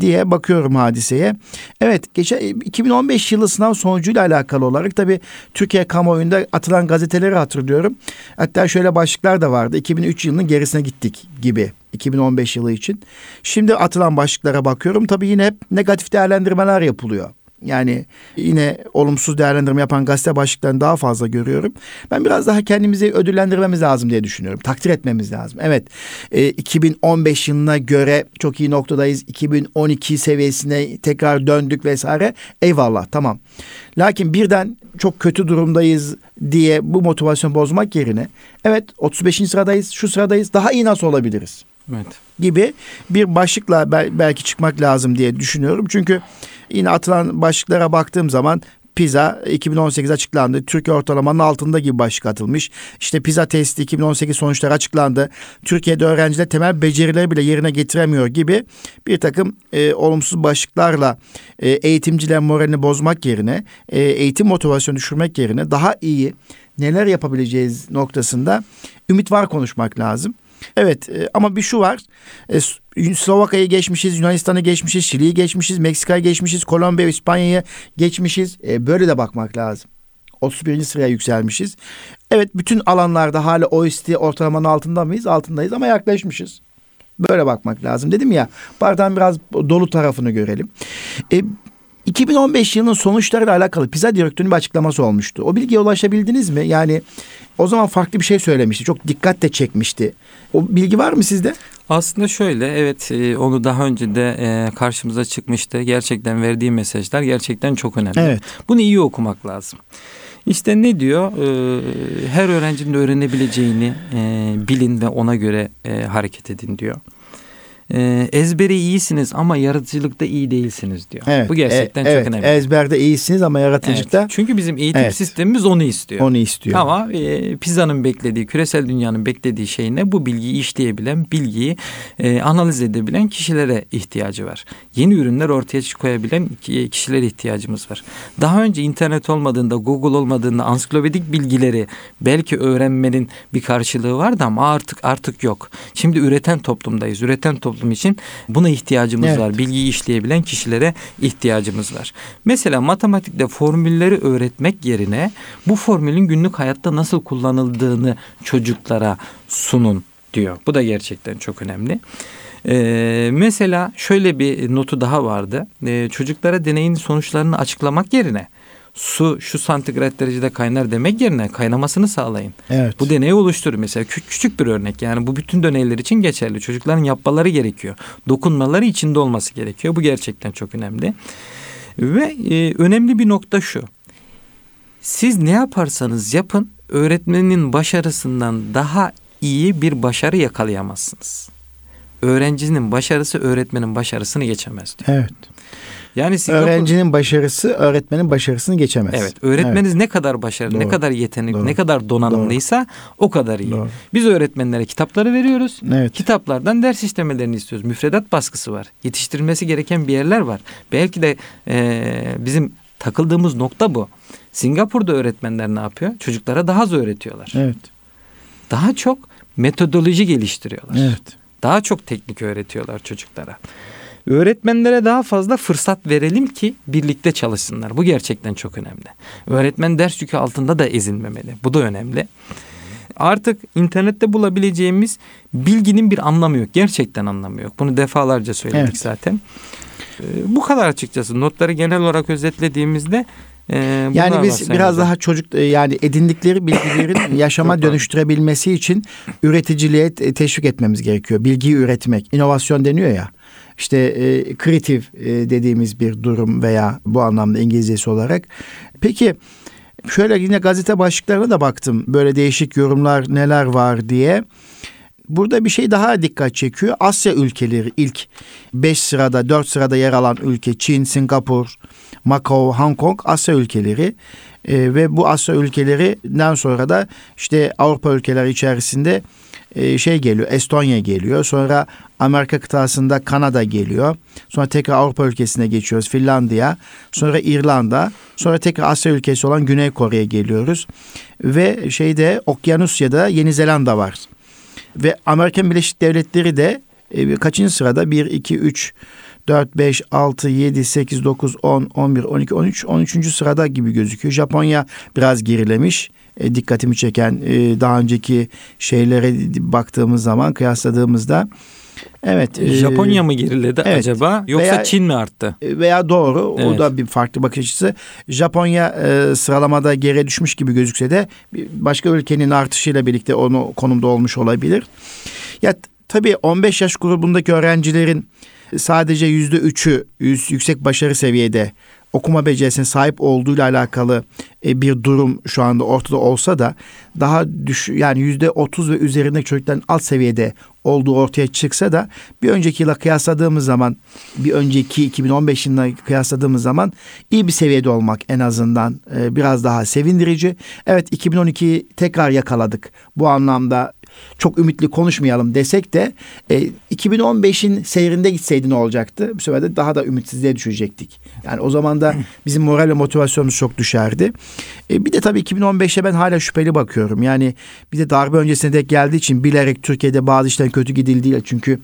diye bakıyorum hadiseye. Evet, geçen 2015 yılı sınav sonucuyla alakalı olarak tabii Türkiye kamuoyunda atılan gazeteleri hatırlıyorum. Hatta şöyle başlıklar da vardı. 2003 yılının gerisine gittik gibi. 2015 yılı için. Şimdi atılan başlıklara bakıyorum. Tabii yine hep negatif değerlendirmeler yapılıyor. Yani yine olumsuz değerlendirme yapan gazete başlıklarını daha fazla görüyorum. Ben biraz daha kendimizi ödüllendirmemiz lazım diye düşünüyorum. Takdir etmemiz lazım. Evet e, 2015 yılına göre çok iyi noktadayız. 2012 seviyesine tekrar döndük vesaire. Eyvallah tamam. Lakin birden çok kötü durumdayız diye bu motivasyon bozmak yerine evet 35. sıradayız şu sıradayız daha iyi nasıl olabiliriz? Evet. gibi bir başlıkla belki çıkmak lazım diye düşünüyorum. Çünkü yine atılan başlıklara baktığım zaman PISA 2018 açıklandı. Türkiye ortalamanın altında gibi başlık atılmış. İşte PISA testi 2018 sonuçları açıklandı. Türkiye'de öğrenciler temel becerileri bile yerine getiremiyor gibi bir takım e, olumsuz başlıklarla e, eğitimciler moralini bozmak yerine, e, eğitim motivasyonu düşürmek yerine daha iyi neler yapabileceğiz noktasında ümit var konuşmak lazım. Evet e, ama bir şu var. E, Slovakya'yı geçmişiz, Yunanistan'ı geçmişiz, Şili'yi geçmişiz, Meksika'yı geçmişiz, Kolombiya, İspanya'yı geçmişiz. E, böyle de bakmak lazım. 31. sıraya yükselmişiz. Evet bütün alanlarda hala OECD ortalamanın altında mıyız? Altındayız ama yaklaşmışız. Böyle bakmak lazım. Dedim ya bardağın biraz dolu tarafını görelim. E, 2015 yılının sonuçlarıyla alakalı PISA direktörünün bir açıklaması olmuştu. O bilgiye ulaşabildiniz mi? Yani o zaman farklı bir şey söylemişti. Çok dikkat de çekmişti. O bilgi var mı sizde? Aslında şöyle evet e, onu daha önce de e, karşımıza çıkmıştı. Gerçekten verdiği mesajlar gerçekten çok önemli. Evet. Bunu iyi okumak lazım. İşte ne diyor? E, her öğrencinin öğrenebileceğini bilin ve ona göre hareket edin diyor e, ezberi iyisiniz ama yaratıcılıkta iyi değilsiniz diyor. Evet, Bu gerçekten e, evet, çok önemli. Ezberde iyisiniz ama yaratıcılıkta. Evet, çünkü bizim eğitim evet, sistemimiz onu istiyor. Onu istiyor. Ama e, pizzanın beklediği, küresel dünyanın beklediği şey ne? Bu bilgiyi işleyebilen, bilgiyi e, analiz edebilen kişilere ihtiyacı var. Yeni ürünler ortaya koyabilen kişilere ihtiyacımız var. Daha önce internet olmadığında, Google olmadığında ansiklopedik bilgileri belki öğrenmenin bir karşılığı vardı ama artık artık yok. Şimdi üreten toplumdayız. Üreten toplum toplum için buna ihtiyacımız evet. var. Bilgiyi işleyebilen kişilere ihtiyacımız var. Mesela matematikte formülleri öğretmek yerine bu formülün günlük hayatta nasıl kullanıldığını çocuklara sunun diyor. Bu da gerçekten çok önemli. Ee, mesela şöyle bir notu daha vardı. Ee, çocuklara deneyin sonuçlarını açıklamak yerine su şu santigrat derecede kaynar demek yerine kaynamasını sağlayın. Evet. Bu deneyi oluşturun. Mesela küçük, küçük bir örnek yani bu bütün deneyler için geçerli. Çocukların yapmaları gerekiyor. Dokunmaları içinde olması gerekiyor. Bu gerçekten çok önemli. Ve e, önemli bir nokta şu. Siz ne yaparsanız yapın öğretmenin başarısından daha iyi bir başarı yakalayamazsınız. Öğrencinin başarısı öğretmenin başarısını geçemez diyor. Evet. Yani Singapur... öğrencinin başarısı öğretmenin başarısını geçemez. Evet. Öğretmeniz evet. ne kadar başarılı, Doğru. ne kadar yetenekli, Doğru. ne kadar donanımlıysa Doğru. o kadar iyi. Doğru. Biz öğretmenlere kitapları veriyoruz. Evet. Kitaplardan ders işlemelerini istiyoruz. Müfredat baskısı var. Yetiştirilmesi gereken bir yerler var. Belki de e, bizim takıldığımız nokta bu. Singapur'da öğretmenler ne yapıyor? Çocuklara daha az öğretiyorlar. Evet. Daha çok metodoloji geliştiriyorlar. Evet. Daha çok teknik öğretiyorlar çocuklara. Öğretmenlere daha fazla fırsat verelim ki birlikte çalışsınlar. Bu gerçekten çok önemli. Öğretmen ders yükü altında da ezilmemeli. Bu da önemli. Artık internette bulabileceğimiz bilginin bir anlamı yok. Gerçekten anlamı yok. Bunu defalarca söyledik evet. zaten. Ee, bu kadar açıkçası. Notları genel olarak özetlediğimizde ee, yani biz biraz daha çocuk e, yani edindikleri bilgilerin <coughs> yaşama dönüştürebilmesi için üreticiliğe teşvik etmemiz gerekiyor. Bilgiyi üretmek, inovasyon deniyor ya. İşte e, kreatif e, dediğimiz bir durum veya bu anlamda İngilizcesi olarak. Peki şöyle yine gazete başlıklarına da baktım. Böyle değişik yorumlar neler var diye. Burada bir şey daha dikkat çekiyor. Asya ülkeleri ilk 5 sırada 4 sırada yer alan ülke Çin, Singapur, Macau, Hong Kong Asya ülkeleri. E, ve bu Asya ülkelerinden sonra da işte Avrupa ülkeleri içerisinde e, şey geliyor Estonya geliyor. Sonra Amerika kıtasında Kanada geliyor. Sonra tekrar Avrupa ülkesine geçiyoruz Finlandiya. Sonra İrlanda. Sonra tekrar Asya ülkesi olan Güney Kore'ye geliyoruz. Ve şeyde Okyanusya'da Yeni Zelanda var. Ve Amerika Birleşik Devletleri de e, kaçıncı sırada? 1, 2, 3, 4, 5, 6, 7, 8, 9, 10, 11, 12, 13, 13. sırada gibi gözüküyor. Japonya biraz gerilemiş. E, dikkatimi çeken e, daha önceki şeylere baktığımız zaman kıyasladığımızda Evet. E, Japonya mı geriledi evet, acaba yoksa veya, Çin mi arttı? E, veya doğru evet. o da bir farklı bakış açısı. Japonya e, sıralamada geri düşmüş gibi gözükse de başka ülkenin artışıyla birlikte onu konumda olmuş olabilir. Ya tabii 15 yaş grubundaki öğrencilerin sadece yüzde üçü yüksek başarı seviyede okuma becerisine sahip olduğuyla alakalı e, bir durum şu anda ortada olsa da daha düş yani yüzde otuz ve üzerindeki çocukların alt seviyede olduğu ortaya çıksa da bir önceki yıla kıyasladığımız zaman bir önceki 2015 yılına kıyasladığımız zaman iyi bir seviyede olmak en azından e, biraz daha sevindirici. Evet 2012 tekrar yakaladık. Bu anlamda çok ümitli konuşmayalım desek de e, 2015'in seyrinde gitseydi ne olacaktı? Bu sefer de daha da ümitsizliğe düşecektik. Yani o zaman da <laughs> bizim moral ve motivasyonumuz çok düşerdi. E, bir de tabii 2015'e ben hala şüpheli bakıyorum. Yani bir de darbe öncesine dek geldiği için bilerek Türkiye'de bazı işlerin kötü gidildiği çünkü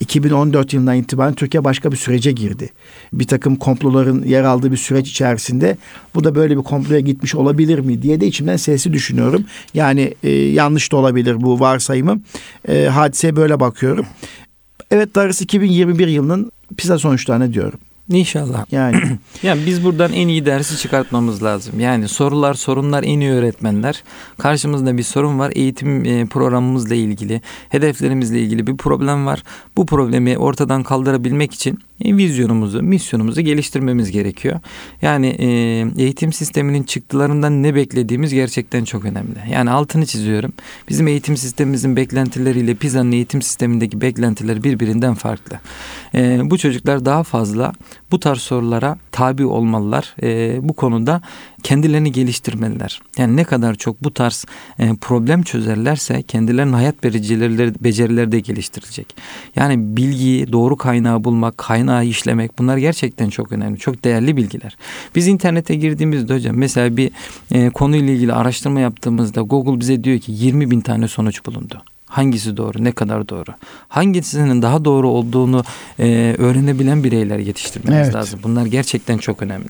2014 yılından itibaren Türkiye başka bir sürece girdi. Bir takım komploların yer aldığı bir süreç içerisinde bu da böyle bir komploya gitmiş olabilir mi diye de içimden sesi düşünüyorum. Yani e, yanlış da olabilir bu varsayımım. E, hadiseye böyle bakıyorum. Evet darısı 2021 yılının PISA sonuçlarına diyorum. İnşallah. Yani <clears throat> yani biz buradan en iyi dersi çıkartmamız lazım. Yani sorular, sorunlar en iyi öğretmenler. Karşımızda bir sorun var. Eğitim e, programımızla ilgili, hedeflerimizle ilgili bir problem var. Bu problemi ortadan kaldırabilmek için e, vizyonumuzu, misyonumuzu geliştirmemiz gerekiyor. Yani e, eğitim sisteminin çıktılarından ne beklediğimiz gerçekten çok önemli. Yani altını çiziyorum. Bizim eğitim sistemimizin beklentileriyle PISA'nın eğitim sistemindeki beklentiler birbirinden farklı. Bu çocuklar daha fazla bu tarz sorulara tabi olmalılar. E, bu konuda kendilerini geliştirmeliler. Yani ne kadar çok bu tarz e, problem çözerlerse kendilerinin hayat becerileri, becerileri de geliştirilecek. Yani bilgiyi doğru kaynağı bulmak, kaynağı işlemek bunlar gerçekten çok önemli. Çok değerli bilgiler. Biz internete girdiğimizde hocam mesela bir e, konuyla ilgili araştırma yaptığımızda Google bize diyor ki 20 bin tane sonuç bulundu. Hangisi doğru, ne kadar doğru? Hangisinin daha doğru olduğunu e, öğrenebilen bireyler yetiştirmemiz evet. lazım. Bunlar gerçekten çok önemli.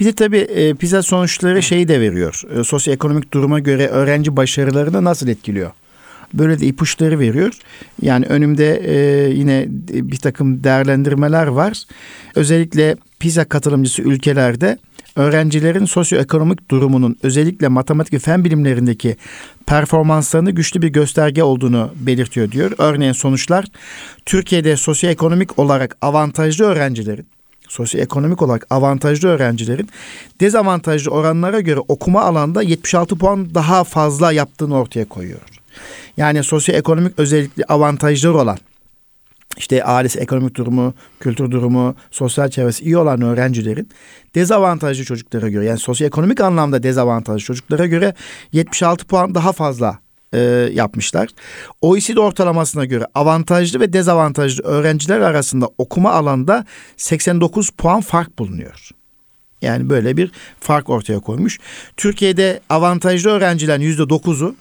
Bir de tabii e, PISA sonuçları şeyi de veriyor. E, sosyoekonomik duruma göre öğrenci başarılarını nasıl etkiliyor? Böyle de ipuçları veriyor. Yani önümde e, yine bir takım değerlendirmeler var. Özellikle PISA katılımcısı ülkelerde öğrencilerin sosyoekonomik durumunun özellikle matematik ve fen bilimlerindeki performanslarını güçlü bir gösterge olduğunu belirtiyor diyor. Örneğin sonuçlar Türkiye'de sosyoekonomik olarak avantajlı öğrencilerin sosyoekonomik olarak avantajlı öğrencilerin dezavantajlı oranlara göre okuma alanda 76 puan daha fazla yaptığını ortaya koyuyor. Yani sosyoekonomik özellikle avantajları olan işte ailesi, ekonomik durumu, kültür durumu, sosyal çevresi iyi olan öğrencilerin dezavantajlı çocuklara göre yani sosyoekonomik anlamda dezavantajlı çocuklara göre 76 puan daha fazla e, yapmışlar. OECD ortalamasına göre avantajlı ve dezavantajlı öğrenciler arasında okuma alanda 89 puan fark bulunuyor. Yani böyle bir fark ortaya koymuş. Türkiye'de avantajlı öğrencilerin %9'u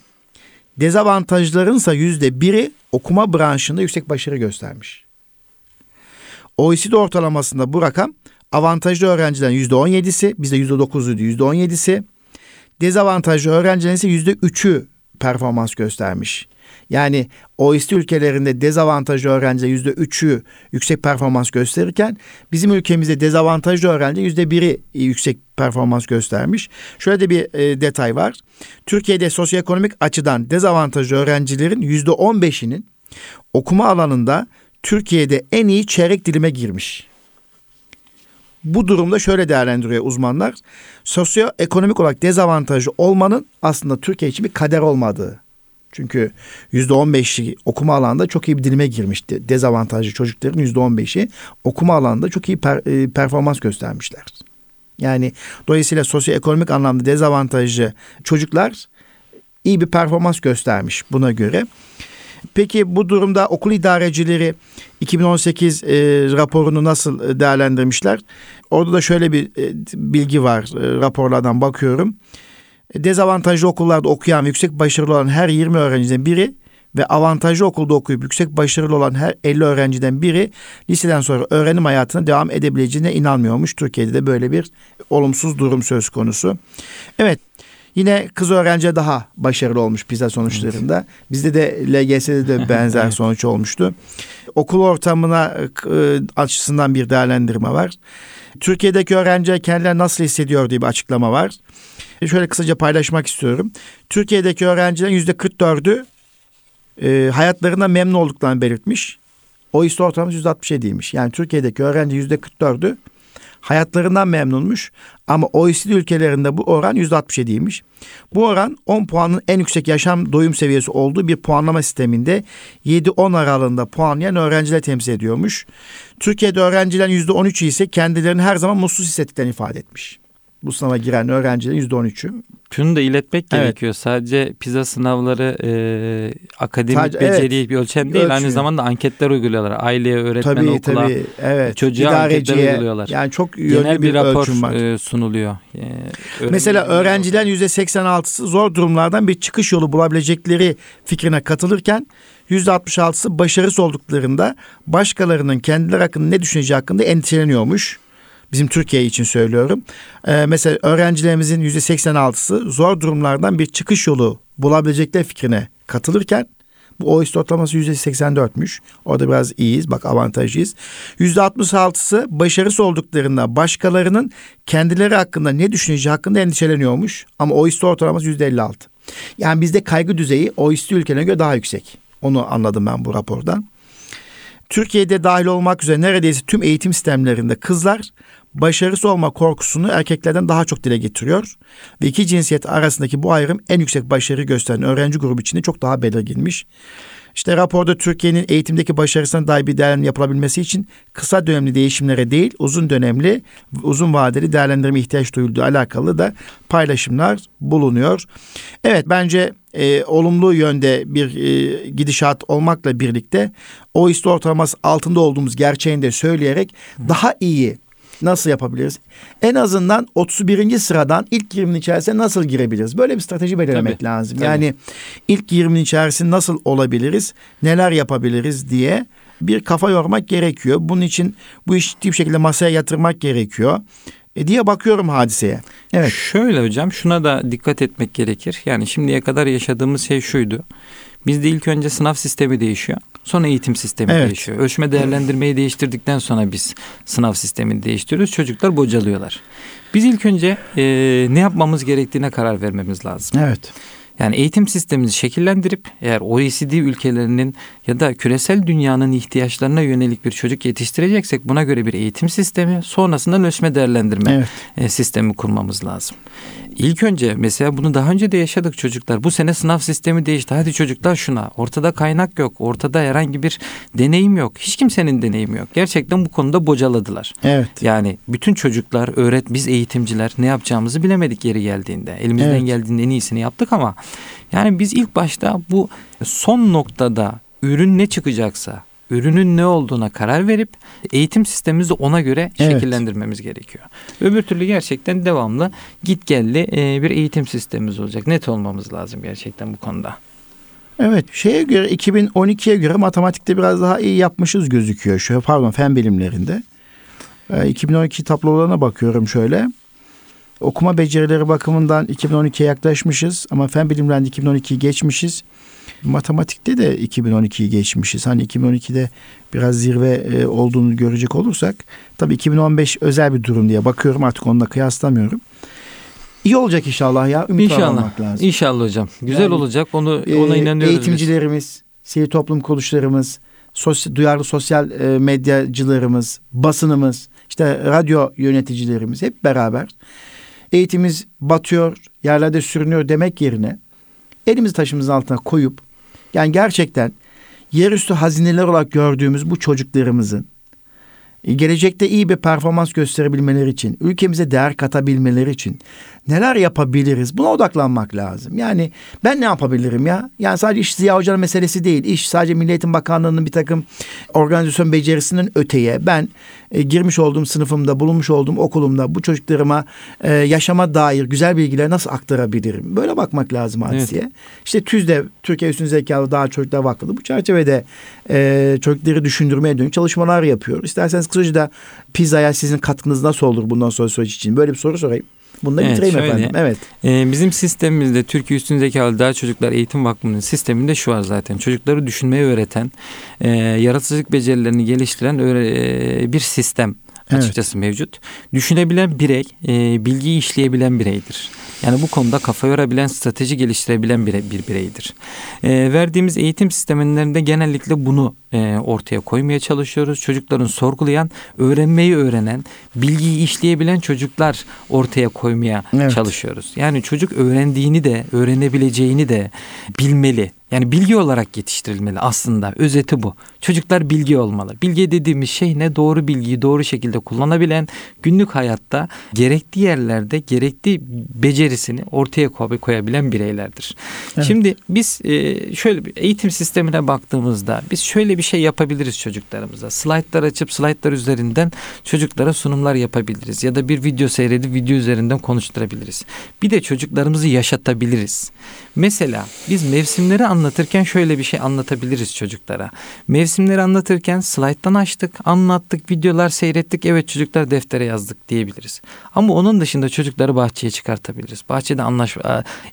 Dezavantajlarınsa yüzde biri okuma branşında yüksek başarı göstermiş. OECD ortalamasında bu rakam avantajlı öğrencilerin yüzde on yedisi, bizde yüzde dokuzuydu yüzde on yedisi. Dezavantajlı öğrencilerin ise yüzde üçü performans göstermiş. Yani OECD ülkelerinde dezavantajlı öğrenci yüzde üçü yüksek performans gösterirken bizim ülkemizde dezavantajlı öğrenci yüzde biri yüksek performans göstermiş. Şöyle de bir e, detay var. Türkiye'de sosyoekonomik açıdan dezavantajlı öğrencilerin yüzde on beşinin okuma alanında Türkiye'de en iyi çeyrek dilime girmiş. Bu durumda şöyle değerlendiriyor uzmanlar. Sosyoekonomik olarak dezavantajlı olmanın aslında Türkiye için bir kader olmadığı. Çünkü %15'i okuma alanında çok iyi bir dilime girmişti. Dezavantajlı çocukların %15'i okuma alanında çok iyi per, e, performans göstermişler. Yani dolayısıyla sosyoekonomik anlamda dezavantajlı çocuklar iyi bir performans göstermiş buna göre. Peki bu durumda okul idarecileri 2018 e, raporunu nasıl değerlendirmişler? Orada da şöyle bir e, bilgi var e, raporlardan bakıyorum. Dezavantajlı okullarda okuyan yüksek başarılı olan her 20 öğrenciden biri ve avantajlı okulda okuyup yüksek başarılı olan her 50 öğrenciden biri liseden sonra öğrenim hayatına devam edebileceğine inanmıyormuş. Türkiye'de de böyle bir olumsuz durum söz konusu. Evet Yine kız öğrenci daha başarılı olmuş PISA sonuçlarında. Bizde de LGS'de de <laughs> benzer sonuç olmuştu. Okul ortamına e, açısından bir değerlendirme var. Türkiye'deki öğrenciler kendileri nasıl hissediyor diye bir açıklama var. Şöyle kısaca paylaşmak istiyorum. Türkiye'deki öğrencilerin yüzde 44'ü e, hayatlarında memnun olduklarını belirtmiş. O ise ortalaması yüzde 67'ymiş. Yani Türkiye'deki öğrenci yüzde 44'ü hayatlarından memnunmuş. Ama OECD ülkelerinde bu oran %67'ymiş. Bu oran 10 puanın en yüksek yaşam doyum seviyesi olduğu bir puanlama sisteminde 7-10 aralığında puanlayan öğrenciler temsil ediyormuş. Türkiye'de öğrencilerin %13'ü ise kendilerini her zaman mutsuz hissettiklerini ifade etmiş bu sınava giren öğrencilerin yüzde on üçü. Şunu da iletmek evet. gerekiyor. Sadece PISA sınavları e, akademik Sadece, beceriyi evet, bir ölçen değil. Ölçüyor. Aynı zamanda anketler uyguluyorlar. Aileye, öğretmene, tabii, okula, tabii, evet. çocuğa anketler uyguluyorlar. Yani çok Genel bir, bir rapor var. E, sunuluyor. E, Mesela öğrencilerin yüzde seksen altısı zor durumlardan bir çıkış yolu bulabilecekleri fikrine katılırken yüzde altmış altısı başarısız olduklarında başkalarının kendileri hakkında ne düşüneceği hakkında endişeleniyormuş. Bizim Türkiye için söylüyorum. Ee, mesela öğrencilerimizin yüzde 86'sı zor durumlardan bir çıkış yolu bulabilecekler fikrine katılırken bu OECD ortalaması yüzde 84'müş. Orada biraz iyiyiz. Bak avantajlıyız. Yüzde 66'sı başarısı olduklarında başkalarının kendileri hakkında ne düşüneceği hakkında endişeleniyormuş. Ama OECD ortalaması yüzde 56. Yani bizde kaygı düzeyi OECD ülkelerine göre daha yüksek. Onu anladım ben bu rapordan. Türkiye'de dahil olmak üzere neredeyse tüm eğitim sistemlerinde kızlar başarısı olma korkusunu erkeklerden daha çok dile getiriyor. Ve iki cinsiyet arasındaki bu ayrım en yüksek başarı gösteren öğrenci grubu içinde çok daha belirginmiş. İşte raporda Türkiye'nin eğitimdeki başarısına dair bir değerlendirme yapılabilmesi için kısa dönemli değişimlere değil uzun dönemli uzun vadeli değerlendirme ihtiyaç duyulduğu alakalı da paylaşımlar bulunuyor. Evet bence e, olumlu yönde bir e, gidişat olmakla birlikte o işte ortalaması altında olduğumuz gerçeğini de söyleyerek daha iyi nasıl yapabiliriz? En azından 31. sıradan ilk 20'nin içerisine nasıl girebiliriz? Böyle bir strateji belirlemek tabii, lazım. Tabii. Yani ilk 20'nin içerisinde nasıl olabiliriz? Neler yapabiliriz diye bir kafa yormak gerekiyor. Bunun için bu ciddi bir şekilde masaya yatırmak gerekiyor. E diye bakıyorum hadiseye. Evet. Şöyle hocam şuna da dikkat etmek gerekir. Yani şimdiye kadar yaşadığımız şey şuydu. Bizde ilk önce sınav sistemi değişiyor. Sonra eğitim sistemi evet. değişiyor. Ölçme değerlendirmeyi değiştirdikten sonra biz sınav sistemini değiştiriyoruz. Çocuklar bocalıyorlar. Biz ilk önce e, ne yapmamız gerektiğine karar vermemiz lazım. Evet. Yani eğitim sistemimizi şekillendirip eğer OECD ülkelerinin ya da küresel dünyanın ihtiyaçlarına yönelik bir çocuk yetiştireceksek buna göre bir eğitim sistemi sonrasında ölçme değerlendirme evet. E, sistemi kurmamız lazım. İlk önce mesela bunu daha önce de yaşadık çocuklar. Bu sene sınav sistemi değişti. Hadi çocuklar şuna. Ortada kaynak yok. Ortada herhangi bir deneyim yok. Hiç kimsenin deneyimi yok. Gerçekten bu konuda bocaladılar. Evet. Yani bütün çocuklar, öğret biz eğitimciler ne yapacağımızı bilemedik yeri geldiğinde. Elimizden evet. geldiğinde en iyisini yaptık ama yani biz ilk başta bu son noktada ürün ne çıkacaksa ürünün ne olduğuna karar verip eğitim sistemimizi ona göre evet. şekillendirmemiz gerekiyor. Öbür türlü gerçekten devamlı git gelli e, bir eğitim sistemimiz olacak. Net olmamız lazım gerçekten bu konuda. Evet şeye göre 2012'ye göre matematikte biraz daha iyi yapmışız gözüküyor. Şöyle pardon fen bilimlerinde. 2012 e, tablolarına bakıyorum şöyle. Okuma becerileri bakımından 2012'ye yaklaşmışız ama fen bilimlerinde 2012'yi geçmişiz. Matematikte de 2012'yi geçmişiz. Hani 2012'de biraz zirve e, olduğunu görecek olursak tabii 2015 özel bir durum diye bakıyorum artık onunla kıyaslamıyorum. İyi olacak inşallah ya. Ümit inşallah. lazım. İnşallah hocam. Güzel yani, olacak. Onu ona e, inanıyoruz. Eğitimcilerimiz, biz. sivil toplum kuruluşlarımız, sosyal, duyarlı sosyal e, medyacılarımız, basınımız, işte radyo yöneticilerimiz hep beraber eğitimimiz batıyor, yerlerde sürünüyor demek yerine elimizi taşımızın altına koyup yani gerçekten yerüstü hazineler olarak gördüğümüz bu çocuklarımızın e, gelecekte iyi bir performans gösterebilmeleri için, ülkemize değer katabilmeleri için neler yapabiliriz? Buna odaklanmak lazım. Yani ben ne yapabilirim ya? Yani sadece iş Ziya Hoca'nın meselesi değil. İş sadece Milli Eğitim Bakanlığı'nın bir takım organizasyon becerisinden öteye ben e, girmiş olduğum sınıfımda, bulunmuş olduğum okulumda bu çocuklarıma e, yaşama dair güzel bilgiler nasıl aktarabilirim? Böyle bakmak lazım hadiseye. Evet. İşte TÜZ'de Türkiye Üstün Zekalı Daha Çocuklar Vakfı'da bu çerçevede e, çocukları düşündürmeye dönük çalışmalar yapıyor. İsterseniz kısaca da pizzaya sizin katkınız nasıl olur bundan sonra süreç için? Böyle bir soru sorayım. Bunu da evet, bitireyim şöyle, efendim. Evet. E, bizim sistemimizde Türkiye Üstün Zekalı Daha Çocuklar Eğitim Vakfı'nın sisteminde şu var zaten. Çocukları düşünmeyi öğreten, e, yaratıcılık becerilerini geliştiren e, bir sistem açıkçası evet. mevcut. Düşünebilen birey, e, bilgiyi işleyebilen bireydir. Yani bu konuda kafa yorabilen, strateji geliştirebilen bir, bir bireydir. E, verdiğimiz eğitim sistemlerinde genellikle bunu e, ortaya koymaya çalışıyoruz. Çocukların sorgulayan, öğrenmeyi öğrenen, bilgiyi işleyebilen çocuklar ortaya koymaya evet. çalışıyoruz. Yani çocuk öğrendiğini de, öğrenebileceğini de bilmeli. Yani bilgi olarak yetiştirilmeli aslında. Özeti bu. Çocuklar bilgi olmalı. Bilgi dediğimiz şey ne? Doğru bilgiyi doğru şekilde kullanabilen, günlük hayatta gerekli yerlerde gerekli becerisini ortaya koyabilen bireylerdir. Evet. Şimdi biz e, şöyle bir eğitim sistemine baktığımızda biz şöyle bir şey yapabiliriz çocuklarımıza. Slaytlar açıp slaytlar üzerinden çocuklara sunumlar yapabiliriz. Ya da bir video seyredip video üzerinden konuşturabiliriz. Bir de çocuklarımızı yaşatabiliriz. Mesela biz mevsimleri anlatırken şöyle bir şey anlatabiliriz çocuklara. Mevsimleri anlatırken slayttan açtık, anlattık, videolar seyrettik. Evet çocuklar deftere yazdık diyebiliriz. Ama onun dışında çocukları bahçeye çıkartabiliriz. Bahçede anlaş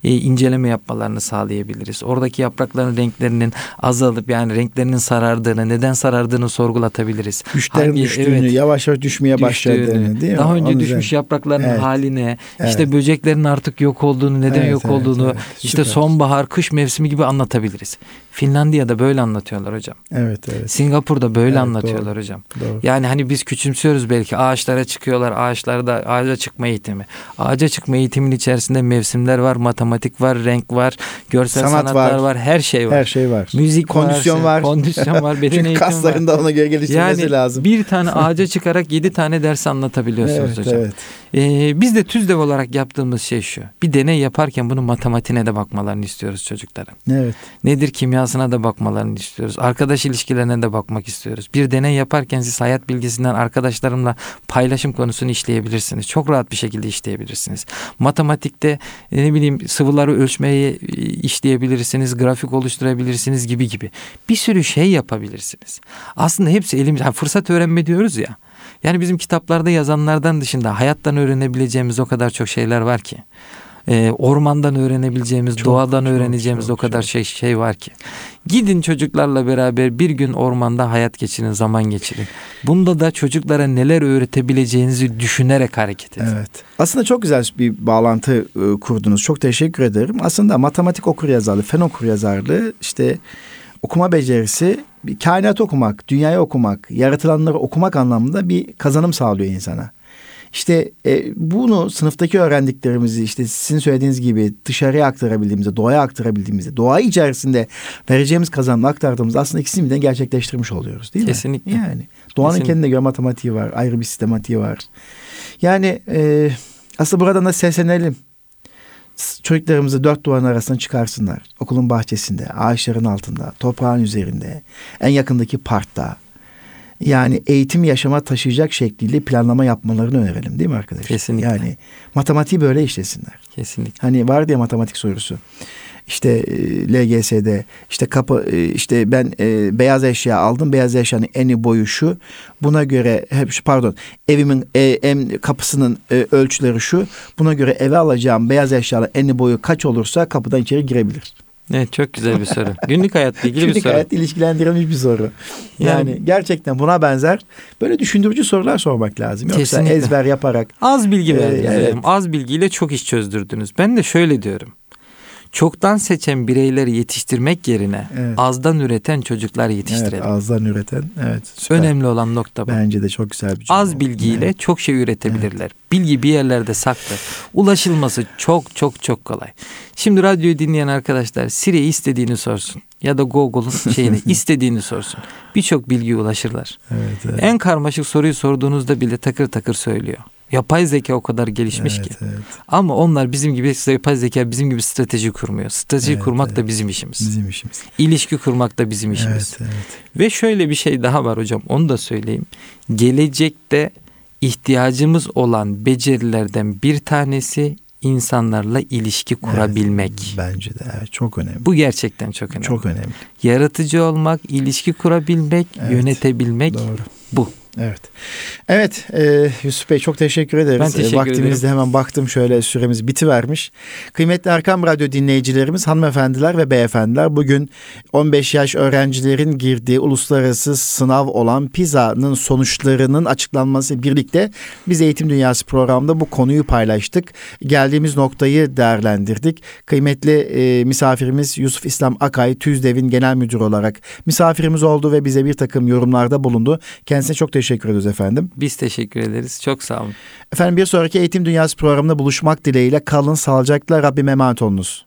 e, inceleme yapmalarını sağlayabiliriz. Oradaki yaprakların renklerinin azalıp yani renklerinin sarardığını, neden sarardığını sorgulatabiliriz. Güçlerin Hangi, düştüğünü, evet, yavaş yavaş düşmeye başladığını değil mi? Daha önce Onu düşmüş yaprakların evet. haline, evet. işte böceklerin artık yok olduğunu, neden evet, yok evet, olduğunu, evet. işte sonbahar, kış mevsimi gibi anlatabiliriz. Finlandiya'da böyle anlatıyorlar hocam. Evet, evet. Singapur'da böyle evet, anlatıyorlar doğru, hocam. Doğru. Yani hani biz küçümsüyoruz belki ağaçlara çıkıyorlar, ağaçlarda ağaca çıkma eğitimi. Ağaca çıkma eğitimin içerisinde mevsimler var, matematik var, renk var, görsel Sanat sanatlar var, var, her şey var. Her şey var. Müzik kondisyon var, var. kondisyon var, beden <laughs> eğitimi var. kaslarında ona göre geliştirmesi yani, lazım. bir tane ağaca çıkarak yedi tane ders anlatabiliyorsunuz evet, hocam. Evet. Ee, biz de TÜZDEV olarak yaptığımız şey şu. Bir deney yaparken bunun matematiğine de bakmalarını istiyoruz çocukların. Evet. Nedir kimyasına da bakmalarını istiyoruz. Arkadaş ilişkilerine de bakmak istiyoruz. Bir deney yaparken siz hayat bilgisinden arkadaşlarımla paylaşım konusunu işleyebilirsiniz. Çok rahat bir şekilde işleyebilirsiniz. Matematikte e, ne bileyim sıvıları ölçmeyi e, işleyebilirsiniz. Grafik oluşturabilirsiniz gibi gibi. Bir sürü şey yapabilirsiniz. Aslında hepsi elimizde. Yani fırsat öğrenme diyoruz ya. Yani bizim kitaplarda yazanlardan dışında hayattan öğrenebileceğimiz o kadar çok şeyler var ki. Ee, ormandan öğrenebileceğimiz, çok, doğadan çok, öğreneceğimiz çok, o kadar çok. şey şey var ki. Gidin çocuklarla beraber bir gün ormanda hayat geçirin, zaman geçirin. Bunda da çocuklara neler öğretebileceğinizi düşünerek hareket edin. Evet. Aslında çok güzel bir bağlantı e, kurdunuz. Çok teşekkür ederim. Aslında matematik okur yazarlığı, fen okur yazarlığı işte okuma becerisi bir kainat okumak, dünyayı okumak, yaratılanları okumak anlamında bir kazanım sağlıyor insana. İşte e, bunu sınıftaki öğrendiklerimizi işte sizin söylediğiniz gibi dışarıya aktarabildiğimizde, doğaya aktarabildiğimizde, doğa içerisinde vereceğimiz kazanımı aktardığımız aslında ikisini de gerçekleştirmiş oluyoruz değil mi? Kesinlikle. Yani doğanın Kesinlikle. kendine göre matematiği var, ayrı bir sistematiği var. Yani e, aslında buradan da seslenelim çocuklarımızı dört duvarın arasına çıkarsınlar. Okulun bahçesinde, ağaçların altında, toprağın üzerinde, en yakındaki parkta. Yani eğitim yaşama taşıyacak şekliyle planlama yapmalarını önerelim değil mi arkadaşlar? Kesinlikle. Yani matematiği böyle işlesinler. Kesinlikle. Hani var diye matematik sorusu işte e, LGS'de işte kapı e, işte ben e, beyaz eşya aldım. Beyaz eşyanın eni boyu şu. Buna göre hep pardon evimin e, em, kapısının e, ölçüleri şu. Buna göre eve alacağım beyaz eşyanın eni boyu kaç olursa kapıdan içeri girebilir. Evet çok güzel bir soru. <laughs> Günlük hayatla ilgili Günlük bir soru. hayat ilişkilendirilmiş bir soru. Yani, yani gerçekten buna benzer böyle düşündürücü sorular sormak lazım. Yoksa kesinlikle. ezber yaparak. Az bilgi verdiniz. E, evet. Az bilgiyle çok iş çözdürdünüz. Ben de şöyle diyorum. Çoktan seçen bireyleri yetiştirmek yerine Evet. azdan üreten çocuklar Evet, yetiştirelim. ağızdan üreten. Evet. Süper. Önemli olan nokta bu. Bence de çok güzel bir cümle. Az bilgiyle Evet. çok şey üretebilirler. Bilgi bir yerlerde saklı. Ulaşılması çok çok çok kolay. Şimdi radyoyu dinleyen arkadaşlar Siri'ye istediğini sorsun. Ya da Google'un <laughs> şeyini istediğini sorsun. Birçok bilgiye ulaşırlar. Evet, evet. En karmaşık soruyu sorduğunuzda bile takır takır söylüyor. Yapay zeka o kadar gelişmiş evet, ki. Evet. Ama onlar bizim gibi yapay zeka bizim gibi strateji kurmuyor. Strateji Evet, kurmak da evet. bizim işimiz. Bizim işimiz. İlişki kurmak da bizim işimiz. Evet, evet. Ve şöyle bir şey daha var hocam onu da söyleyeyim. Gelecekte ihtiyacımız olan becerilerden bir tanesi insanlarla ilişki kurabilmek. Bence de evet, çok önemli. Bu gerçekten çok önemli. Çok önemli. Yaratıcı olmak, ilişki kurabilmek, Evet, yönetebilmek Doğru. bu. Evet. Evet e, Yusuf Bey çok teşekkür ederiz. Ben teşekkür E, Vaktimizde hemen baktım şöyle süremiz bitivermiş. Kıymetli Erkam Radyo dinleyicilerimiz, hanımefendiler ve beyefendiler bugün 15 yaş öğrencilerin girdiği uluslararası sınav olan PISA'nın sonuçlarının açıklanması birlikte biz Eğitim Dünyası programında bu konuyu paylaştık. Geldiğimiz noktayı değerlendirdik. Kıymetli e, misafirimiz Yusuf İslam Akay, TÜZDEV'in genel müdürü olarak misafirimiz oldu ve bize bir takım yorumlarda bulundu. Kendisine çok teşekkür ediyoruz efendim. Biz teşekkür ederiz. Çok sağ olun. Efendim bir sonraki Eğitim Dünyası programında buluşmak dileğiyle kalın sağlıcakla Rabbime emanet olunuz.